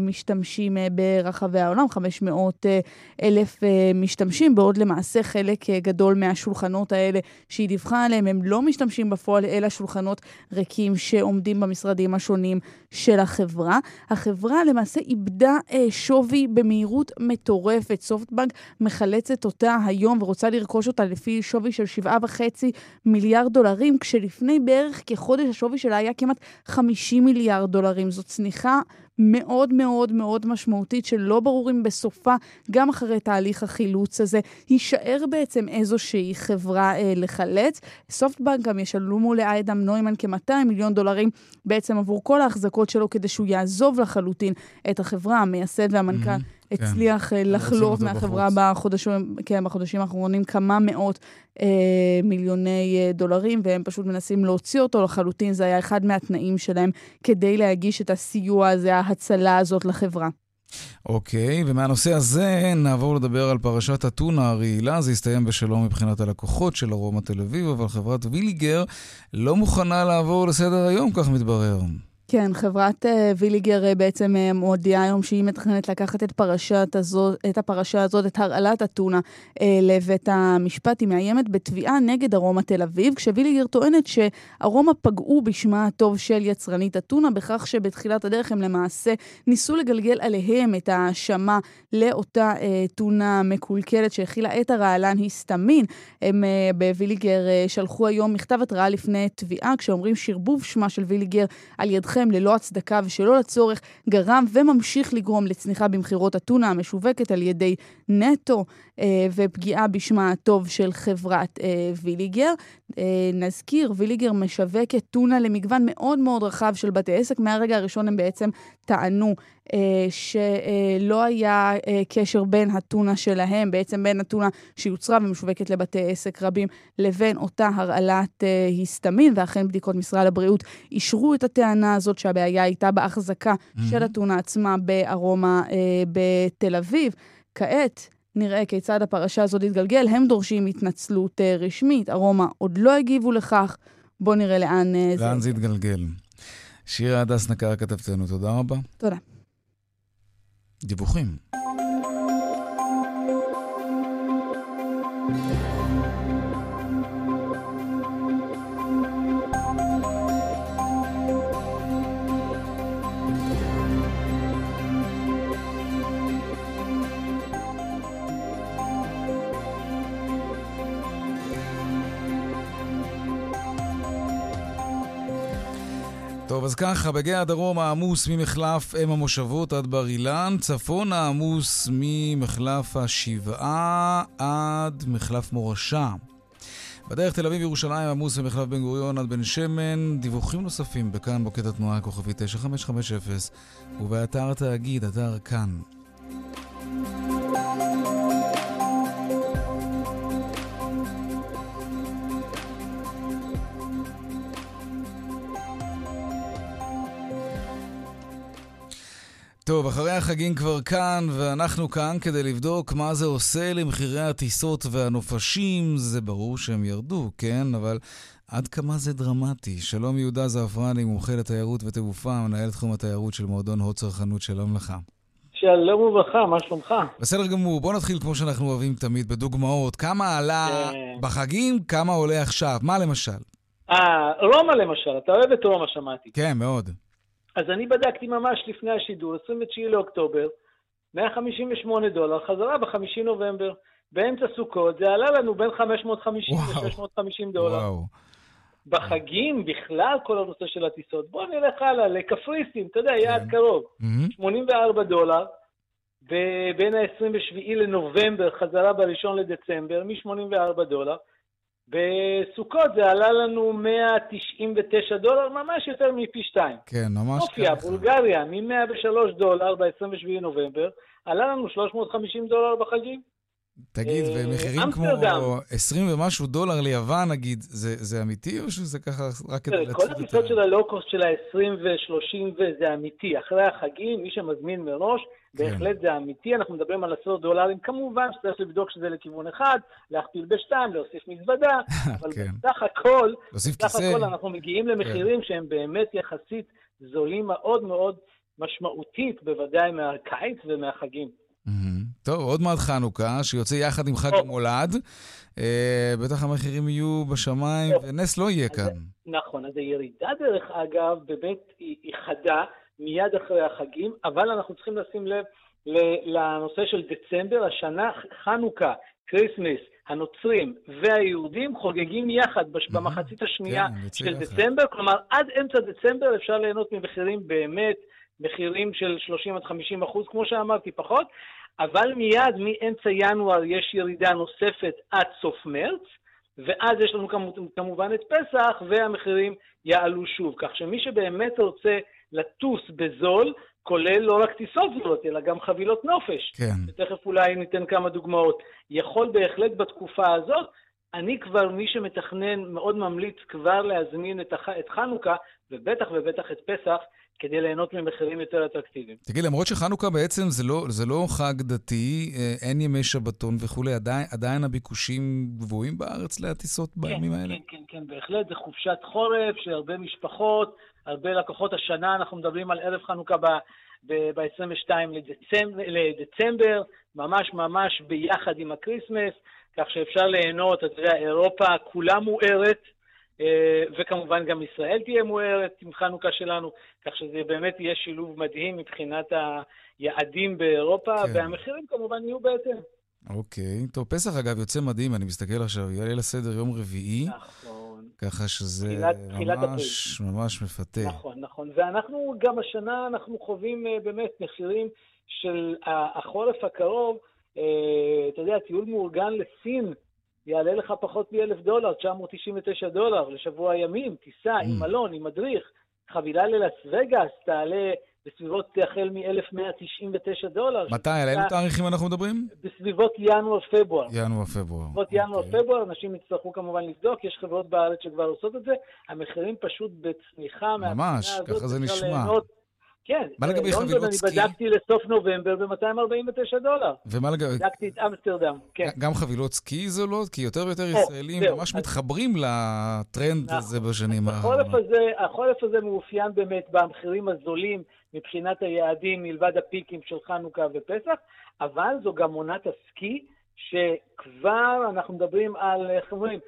משתמשים ברחבי העולם, 500 אלף משתמשים, בעוד למעשה חלק גדול מהשולחנות האלה שהיא דיווחה עליהם הם לא משתמשים בפועל, אלא שולחנות ריקים שעומדים במשרדים השונים של החברה. החברה למעשה איבדה שווי במהירות מטורפת. סופטבנק מחלצת אותה היום ורוצה לרכוש אותה לפי שווי של 7.5 מיליארד דולרים, כשלפני בערך כחודש השווי שלה היה כמעט 50 מיליארד דולרים. זאת צניחה מאוד מאוד מאוד משמעותית, שלא ברור אם בסופה, גם אחרי תהליך החילוץ הזה, יישאר בעצם איזושהי חברה אה, לחלץ. סופטבנק גם ישלמו לאיידם נוימן כ-200 מיליון דולרים בעצם עבור כל ההחזקות שלו, כדי שהוא יעזוב לחלוטין את החברה, המייסד והמנכ"ל. Mm-hmm. הצליח כן. לחלוב מהחברה בחודשים, כן, בחודשים האחרונים כמה מאות אה, מיליוני אה, דולרים, והם פשוט מנסים להוציא אותו לחלוטין. זה היה אחד מהתנאים שלהם כדי להגיש את הסיוע הזה, ההצלה הזאת לחברה. אוקיי, ומהנושא הזה נעבור לדבר על פרשת אתונה הרעילה. זה הסתיים בשלום מבחינת הלקוחות של ארומה תל אביב, אבל חברת ויליגר לא מוכנה לעבור לסדר היום, כך מתברר. כן, חברת uh, ויליגר uh, בעצם uh, מודיעה היום שהיא מתכננת לקחת את, פרשת הזאת, את הפרשה הזאת, את הרעלת אתונה, לבית המשפט. היא מאיימת בתביעה נגד ארומה תל אביב, כשוויליגר טוענת שארומה פגעו בשמה הטוב של יצרנית אתונה, בכך שבתחילת הדרך הם למעשה ניסו לגלגל עליהם את ההאשמה לאותה טונה מקולקלת שהכילה את הרעלן היסטמין. הם בוויליגר שלחו היום מכתב התראה לפני תביעה, כשאומרים שרבוב שמה של ויליגר על ידכם. שלכם ללא הצדקה ושלא לצורך גרם וממשיך לגרום לצניחה במכירות אתונה המשווקת על ידי נטו ופגיעה בשמה הטוב של חברת אה, ויליגר. אה, נזכיר, ויליגר משווקת טונה למגוון מאוד מאוד רחב של בתי עסק. מהרגע הראשון הם בעצם טענו אה, שלא היה אה, קשר בין הטונה שלהם, בעצם בין הטונה שיוצרה ומשווקת לבתי עסק רבים, לבין אותה הרעלת אה, היסטמין, ואכן בדיקות משרד הבריאות אישרו את הטענה הזאת שהבעיה הייתה בהחזקה mm-hmm. של הטונה עצמה בארומה בתל אביב. כעת, נראה כיצד הפרשה הזאת תתגלגל. הם דורשים התנצלות רשמית, ארומה עוד לא הגיבו לכך. בואו נראה לאן זה... לאן זה יתגלגל. שירה הדס נקר כתבתנו, תודה רבה. תודה. דיווחים. טוב, אז ככה, בגיא הדרום העמוס ממחלף אם המושבות עד בר אילן, צפון העמוס ממחלף השבעה עד מחלף מורשה. בדרך תל אביב-ירושלים עמוס ממחלף בן גוריון עד בן שמן. דיווחים נוספים בכאן מוקד התנועה כוכבי 9550 ובאתר התאגיד, אתר כאן. טוב, אחרי החגים כבר כאן, ואנחנו כאן כדי לבדוק מה זה עושה למחירי הטיסות והנופשים. זה ברור שהם ירדו, כן? אבל עד כמה זה דרמטי. שלום יהודה זעפרני, מומחה לתיירות ותעופה, מנהל תחום התיירות של מועדון הוד צרכנות, שלום לך. שלום וברכה, מה שלומך? בסדר גמור, בוא נתחיל כמו שאנחנו אוהבים תמיד, בדוגמאות. כמה עלה כן. בחגים, כמה עולה עכשיו? מה למשל? אה, רומא למשל, אתה אוהב את רומא, שמעתי. כן, מאוד. אז אני בדקתי ממש לפני השידור, 29 לאוקטובר, 158 דולר, חזרה ב-5 נובמבר, באמצע סוכות, זה עלה לנו בין 550 ל-650 דולר. וואו. בחגים בכלל כל הנושא של הטיסות. בואו נלך הלאה, לקפריסין, אתה יודע, יעד כן. קרוב. Mm-hmm. 84 דולר, ובין ה-27 לנובמבר חזרה ב-1 לדצמבר, מ-84 דולר. בסוכות זה עלה לנו 199 דולר, ממש יותר מפי שתיים. כן, ממש ככה. אופיה, בולגריה, מ-103 דולר ב-27 נובמבר, עלה לנו 350 דולר בחגים. תגיד, אה, ומחירים כמו אמסטרדם. 20 ומשהו דולר ליוון, נגיד, זה זה אמיתי או שזה ככה רק כדי כל לצאת את הטיסות. של הלואו-קוסט של ה-20 ו-30 וזה אמיתי. אחרי החגים, מי שמזמין מראש, כן. בהחלט זה אמיתי. אנחנו מדברים על עשרות דולרים. כמובן שצריך לבדוק שזה לכיוון אחד, להכפיל בשתיים, להוסיף מזוודה, <laughs> אבל כן. בסך הכל, בסך כיסא. הכל אנחנו מגיעים למחירים שהם באמת יחסית זולים מאוד מאוד משמעותית, בוודאי מהקיץ ומהחגים. מהמם. טוב, עוד מעט חנוכה, שיוצא יחד עם חג. המולד. אה, בטח המחירים יהיו בשמיים. ונס לא יהיה כאן. נכון, אז הירידה דרך אגב, באמת היא, חדה מיד אחרי החגים, אבל אנחנו צריכים לשים לב לנושא של דצמבר, השנה חנוכה, Christmas, הנוצרים והיהודים חוגגים יחד בש- מהמם. במחצית השנייה כן, של. דצמבר, כלומר עד אמצע דצמבר אפשר ליהנות ממחירים באמת, מחירים של 30 עד 50 אחוז, כמו שאמרתי, פחות, אבל מיד מאמצע ינואר יש ירידה נוספת עד סוף מרץ, ואז יש לנו כמו- כמובן את פסח, והמחירים יעלו שוב. כך שמי שבאמת רוצה לטוס בזול, כולל לא רק טיסות זולות, אלא גם חבילות נופש, כן. ותכף אולי ניתן כמה דוגמאות, יכול בהחלט בתקופה הזאת, אני כבר, מי שמתכנן, מאוד ממליץ כבר להזמין את, הח... את חנוכה, ובטח ובטח את פסח, כדי ליהנות ממחירים יותר אטרקטיביים. תגיד, למרות שחנוכה בעצם זה לא, זה לא חג דתי, אה, אין ימי שבתון וכולי, עדיין, עדיין הביקושים גבוהים בארץ לטיסות בימים האלה? כן, כן, כן, בהחלט, זה חופשת חורף של הרבה משפחות, הרבה לקוחות השנה, אנחנו מדברים על ערב חנוכה ב-22 לדצמבר, לדצמבר, ממש ממש ביחד עם ה Christmas, כך שאפשר ליהנות, אתה יודע, אירופה כולה מוארת, וכמובן גם ישראל תהיה מוארת עם חנוכה שלנו, כך שזה באמת יהיה שילוב מדהים מבחינת היעדים באירופה, כן. והמחירים כמובן יהיו בהתאם. אוקיי. טוב, פסח אגב יוצא מדהים, אני מסתכל עכשיו, יעלה לסדר יום רביעי, נכון. ככה שזה תחילת- תחילת ממש ממש מפתה. נכון, נכון. ואנחנו גם השנה, אנחנו חווים אה, באמת מחירים של החורף הקרוב. אה, אתה יודע, טיול מאורגן לסין יעלה לך פחות מ-1,000 דולר, 999 דולר לשבוע ימים, טיסה עם Mm. מלון, עם מדריך. חבילה ללאס וגאס תעלה בסביבות החל מ-1,199 דולר. מתי? על אילו תאריכים אנחנו מדברים? בסביבות ינואר-פברואר. ינואר, פברואר. בסביבות ינואר-פברואר, אנשים יצטרכו כמובן לבדוק, יש חברות בארץ שכבר עושות את זה, המחירים פשוט בצניחה ממש, ככה זה נשמע. כן, מה לגבי חבילות סקי? בדקתי לסוף נובמבר ב-249 דולר. ומה לגבי... בדקתי את אמסטרדם, כן. גם חבילות סקי זולות? כי יותר ויותר או, ישראלים ממש מתחברים לטרנד נכון. הזה בשנים האחרונות. הזה, החורף הזה מאופיין באמת במחירים הזולים מבחינת היעדים מלבד הפיקים של חנוכה ופסח, אבל זו גם עונת הסקי, שכבר אנחנו מדברים על, איך אומרים,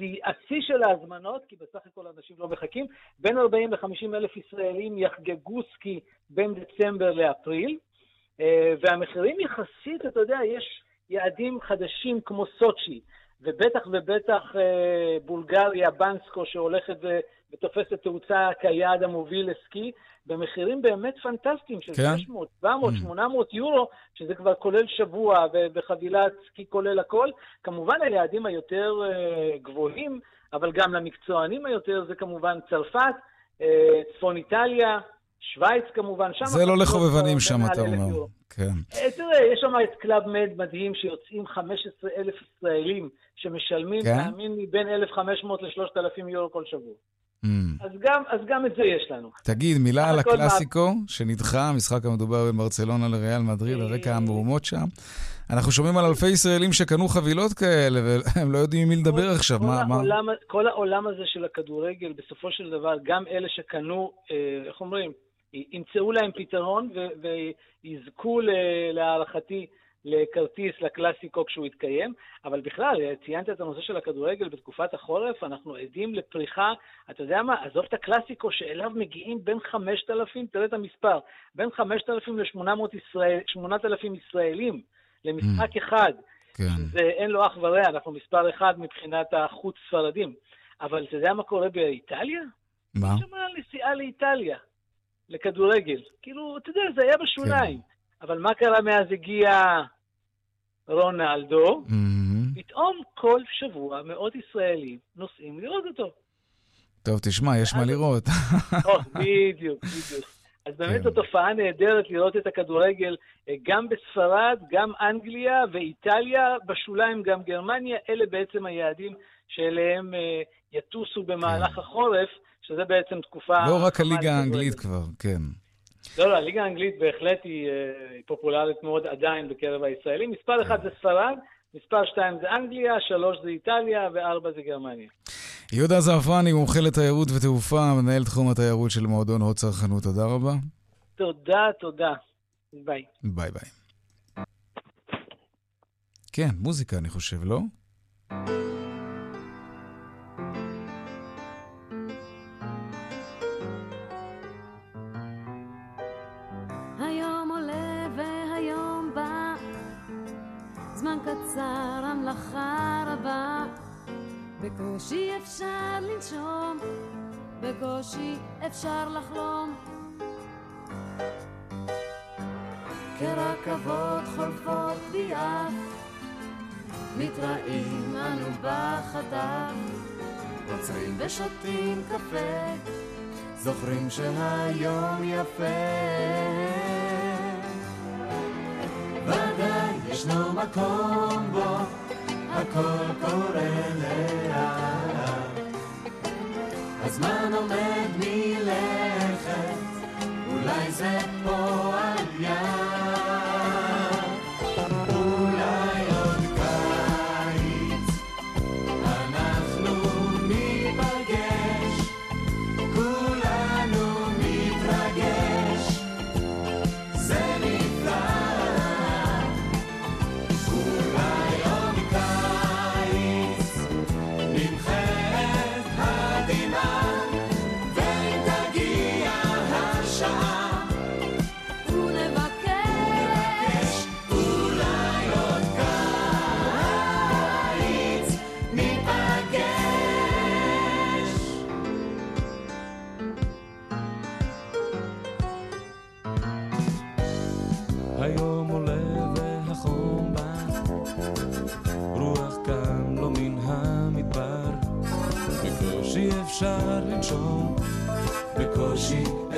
השיא של ההזמנות, כי בסך הכל אנשים לא מחכים, בין 40 ל-50 אלף ישראלים יחגגו סקי בין דצמבר לאפריל, אה, והמחירים יחסית, אתה יודע, יש יעדים חדשים כמו סוצ'י, ובטח ובטח אה, בולגריה, בנסקו, שהולכת ותופסת תאוצה כיעד המוביל לסקי, במחירים באמת פנטסטיים של כן? 600, 700, Mm. 800 יורו, שזה כבר כולל שבוע וחבילת סקי כולל הכל. כמובן היעדים היותר אה, גבוהים, אבל גם למקצוענים היותר, זה כמובן צרפת, אה, צפון איטליה, שווייץ כמובן, שם... זה לא לחובבנים שם, אתה 1,000 אומר. כן. אה, תראה, יש שם את קלאב מד מדהים שיוצאים 15 אלף ישראלים שמשלמים, כן? תאמין לי, בין 1,500 ל-3,000 יורו כל שבוע. אממ. אז גם, אז גם את זה יש לנו. תגיד, מילה על הקלאסיקו, שנדחה, המשחק המדובר בין ברצלונה לריאל מדריד, על רקע המהומות שם. אנחנו שומעים על אלפי ישראלים שקנו חבילות כאלה, והם לא יודעים עם מי לדבר עכשיו. כל, מה, מה? העולם, כל העולם הזה של הכדורגל, בסופו של דבר, גם אלה שקנו, אה, איך אומרים, ימצאו להם פתרון ויזכו להערכתי לכרטיס לקלאסיקו כשהוא יתקיים, אבל בכלל, ציינת את הנושא של הכדורגל בתקופת החורף, אנחנו עדים לפריחה, אתה יודע מה, עזוב את הקלאסיקו שאליו מגיעים בין 5,000, תראה את המספר, בין 5,000 ל-800 ישראל, 8,000 ישראלים למשחק אחד. כן. זה אין לו אח ורע, אנחנו מספר אחד מבחינת החוץ ספרדים. אבל אתה יודע מה קורה באיטליה? מה? יש שם נסיעה לאיטליה, לכדורגל. כאילו, אתה יודע, זה היה בשוליים. כן. אבל מה קרה מאז הגיע רונלדו? מהמם. פתאום כל שבוע מאות ישראלים נוסעים לראות אותו. טוב, תשמע, יש מה לראות. <laughs> או, בדיוק, בדיוק. אז באמת כן. זו תופעה נהדרת לראות את הכדורגל אה, גם בספרד, גם אנגליה ואיטליה, בשוליים גם גרמניה, אלה בעצם היעדים שאליהם אה, יטוסו במהלך החורף, שזה בעצם תקופה... כן. לא רק הליגה. האנגלית כבר, כן. לא, לא, הליגה האנגלית בהחלט היא, אה, היא פופולרית מאוד עדיין בקרב הישראלים. מספר אחד זה ספרד, מספר שתיים זה אנגליה, שלוש זה איטליה וארבע זה גרמניה. יהודה זעפרני, מומחה לתיירות ותעופה, מנהל תחום התיירות של מועדון הוד צרכנות, תודה רבה. תודה, תודה. ביי. ביי ביי. כן, מוזיקה אני חושב, לא? בקושי אפשר לנשום, בקושי אפשר לחלום. כרכבות חולפות ביעף, מתראים אנו בחטף, עוצרים ושותים קפה. זוכרים שהיום יפה. ודאי ישנו מקום בו הכל קורה לאט. הזמן עומד מלכת, אולי זה פועל יד.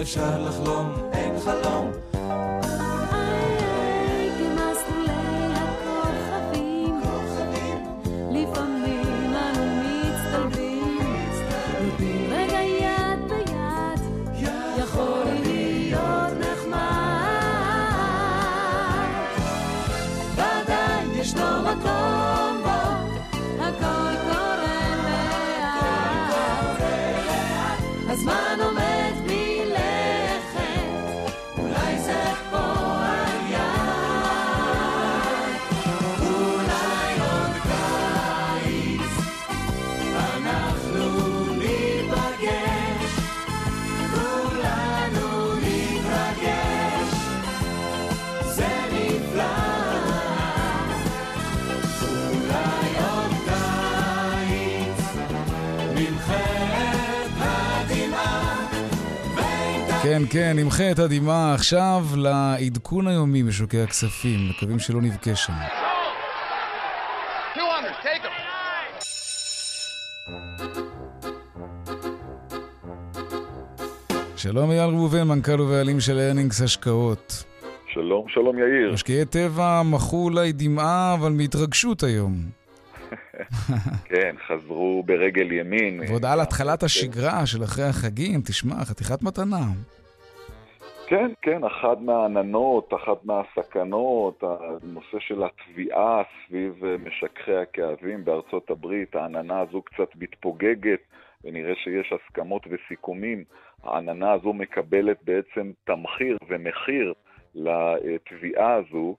אפשר לחלום, אין חלום. כן, נמחה את הדמעה עכשיו לעדכון היומי בשוקי הכספים. מקווים שלא נבכה שם. 200, take him. שלום אייל ראובן, מנכ"ל ובעלים של ארנינגס השקעות. שלום, שלום יאיר. משקיעי טבע מחו אולי דמעה, אבל מהתרגשות היום. <laughs> כן, חזרו ברגל ימין. ועוד על התחלת השגרה של אחרי החגים, תשמע, חתיכת מתנה. כן, כן, אחת מהעננות, אחת מהסכנות, הנושא של התביעה סביב אה, משככי הכאבים בארצות הברית, העננה הזו קצת מתפוגגת, ונראה שיש הסכמות וסיכומים. העננה הזו מקבלת בעצם תמחיר ומחיר לתביעה הזו,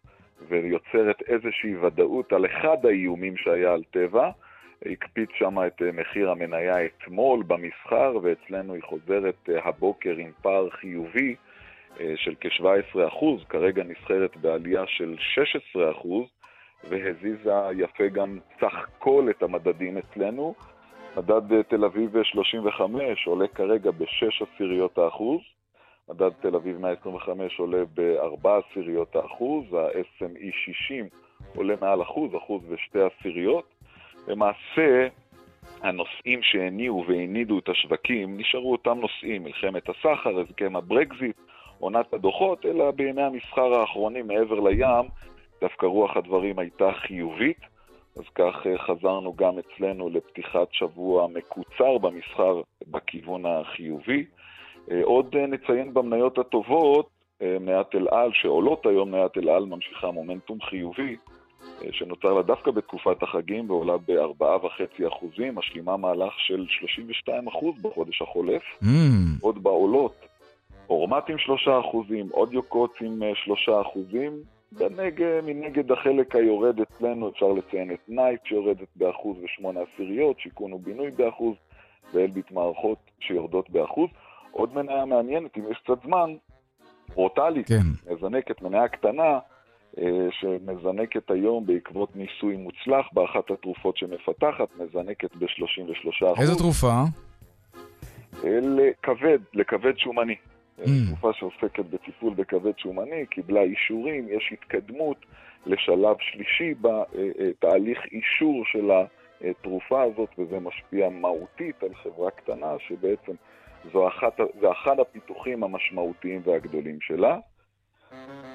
ויוצרת איזושהי ודאות על אחד האיומים שהיה על טבע. הקפיץ שם את אה, מחיר המניה אתמול במסחר, ואצלנו היא חוזרת אה, הבוקר עם פער חיובי של כ-17%, כרגע נסחרת בעלייה של 16%, והזיזה יפה גם סך כל את המדדים אצלנו. מדד אה, תל אביב 35 עולה כרגע ב-6 עשיריות האחוז, מדד תל אביב 125 עולה ב-4 עשיריות האחוז, ה-SME 60 עולה מעל אחוז, אחוז ושתי עשיריות. למעשה, הנושאים שהניעו והנידו את השווקים נשארו אותם נושאים, מלחמת הסחר, הסכם הברקזיט, עונת הדוחות, אלא בימי המסחר האחרונים מעבר לים, דווקא רוח הדברים הייתה חיובית. אז כך אה, חזרנו גם אצלנו לפתיחת שבוע מקוצר במסחר בכיוון החיובי. אה, עוד אה, נציין במניות הטובות, מניית אל על, שעולות היום מניית אל על ממשיכה מומנטום חיובי, שנוצר לה דווקא בתקופת החגים ועולה ב-4.5 אחוזים, משלימה מהלך של 32 אחוז בחודש החולף. אממ. עוד בעולות, אורמט עם 3 אחוזים, עוד יוקוץ עם 3 אחוזים, בנגד, מנגד החלק היורד אצלנו אפשר לציין את נייט שיורדת באחוז ושמונה עשיריות, שיכון ובינוי באחוז, ואלביט מערכות שיורדות באחוז. עוד מניה מעניינת, אם יש קצת זמן, רוטלית, כן. מזנקת, מניה קטנה, אה, שמזנקת היום בעקבות ניסוי מוצלח באחת התרופות שמפתחת, מזנקת ב-33%. איזו תרופה? לכבד, לכבד שומני. Mm. תרופה שעוסקת בטיפול בכבד שומני, קיבלה אישורים, יש התקדמות לשלב שלישי בתהליך אישור של התרופה הזאת, וזה משפיע מהותית על חברה קטנה, שבעצם זו אחת, זה אחד הפיתוחים המשמעותיים והגדולים שלה.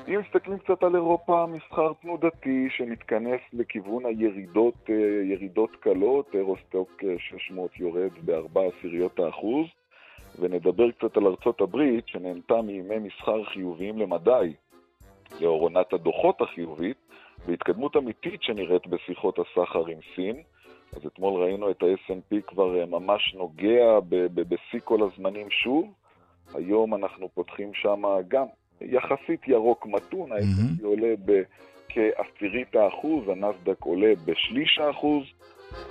אם מסתכלים קצת על אירופה, מסחר תנודתי שמתכנס לכיוון הירידות, ירידות קלות, אירוסטוק 600 יורד בארבע עשיריות האחוז. ונדבר קצת על ארצות הברית, שנהנתה מימי מסחר חיוביים למדי, לאור עונת הדוחות החיובית, והתקדמות אמיתית שנראית בשיחות הסחר עם סין. אז אתמול ראינו את ה-S&P כבר אה, ממש נוגע בשיא כל הזמנים שוב. היום אנחנו פותחים שם גם יחסית ירוק מתון, ה-S&P עולה בכעשירית האחוז, הנסדק עולה בשליש האחוז.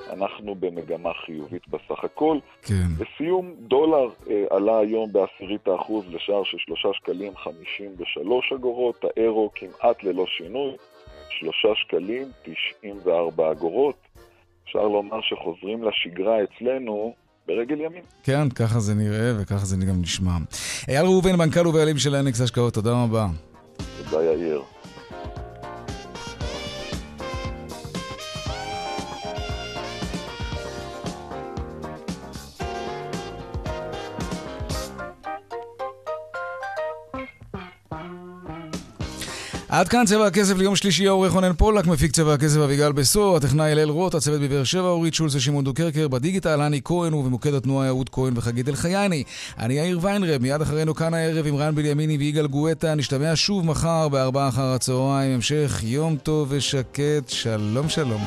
אנחנו במגמה חיובית בסך הכל. כן. לסיום, דולר אה, עלה היום בעשירית האחוז לשער של שלושה שקלים חמישים ושלוש אגורות, האירו כמעט ללא שינוי, שלושה שקלים תשעים וארבע אגורות. אפשר לומר שחוזרים לשגרה אצלנו ברגל ימין. כן, ככה זה נראה וככה זה גם נשמע. אייל ראובן, מנכ"ל ובעלים של האנקס השקעות, תודה רבה. תודה יאיר. עד כאן צבע הכסף ליום שלישי, העורך רונן פולק, מפיק צבע הכסף אביגל בסור, הטכנאי הלל רוט, הצוות בבאר שבע, אורית שולץ ושמעון דוקרקר, בדיגיטל, אני כהן ובמוקד התנועה יהוד כהן וחגית אלחייני. אני יאיר ויינרב, מיד אחרינו כאן הערב עם רן בנימיני ויגאל גואטה, נשתמע שוב מחר בארבעה אחר הצהריים. המשך יום טוב ושקט, שלום שלום.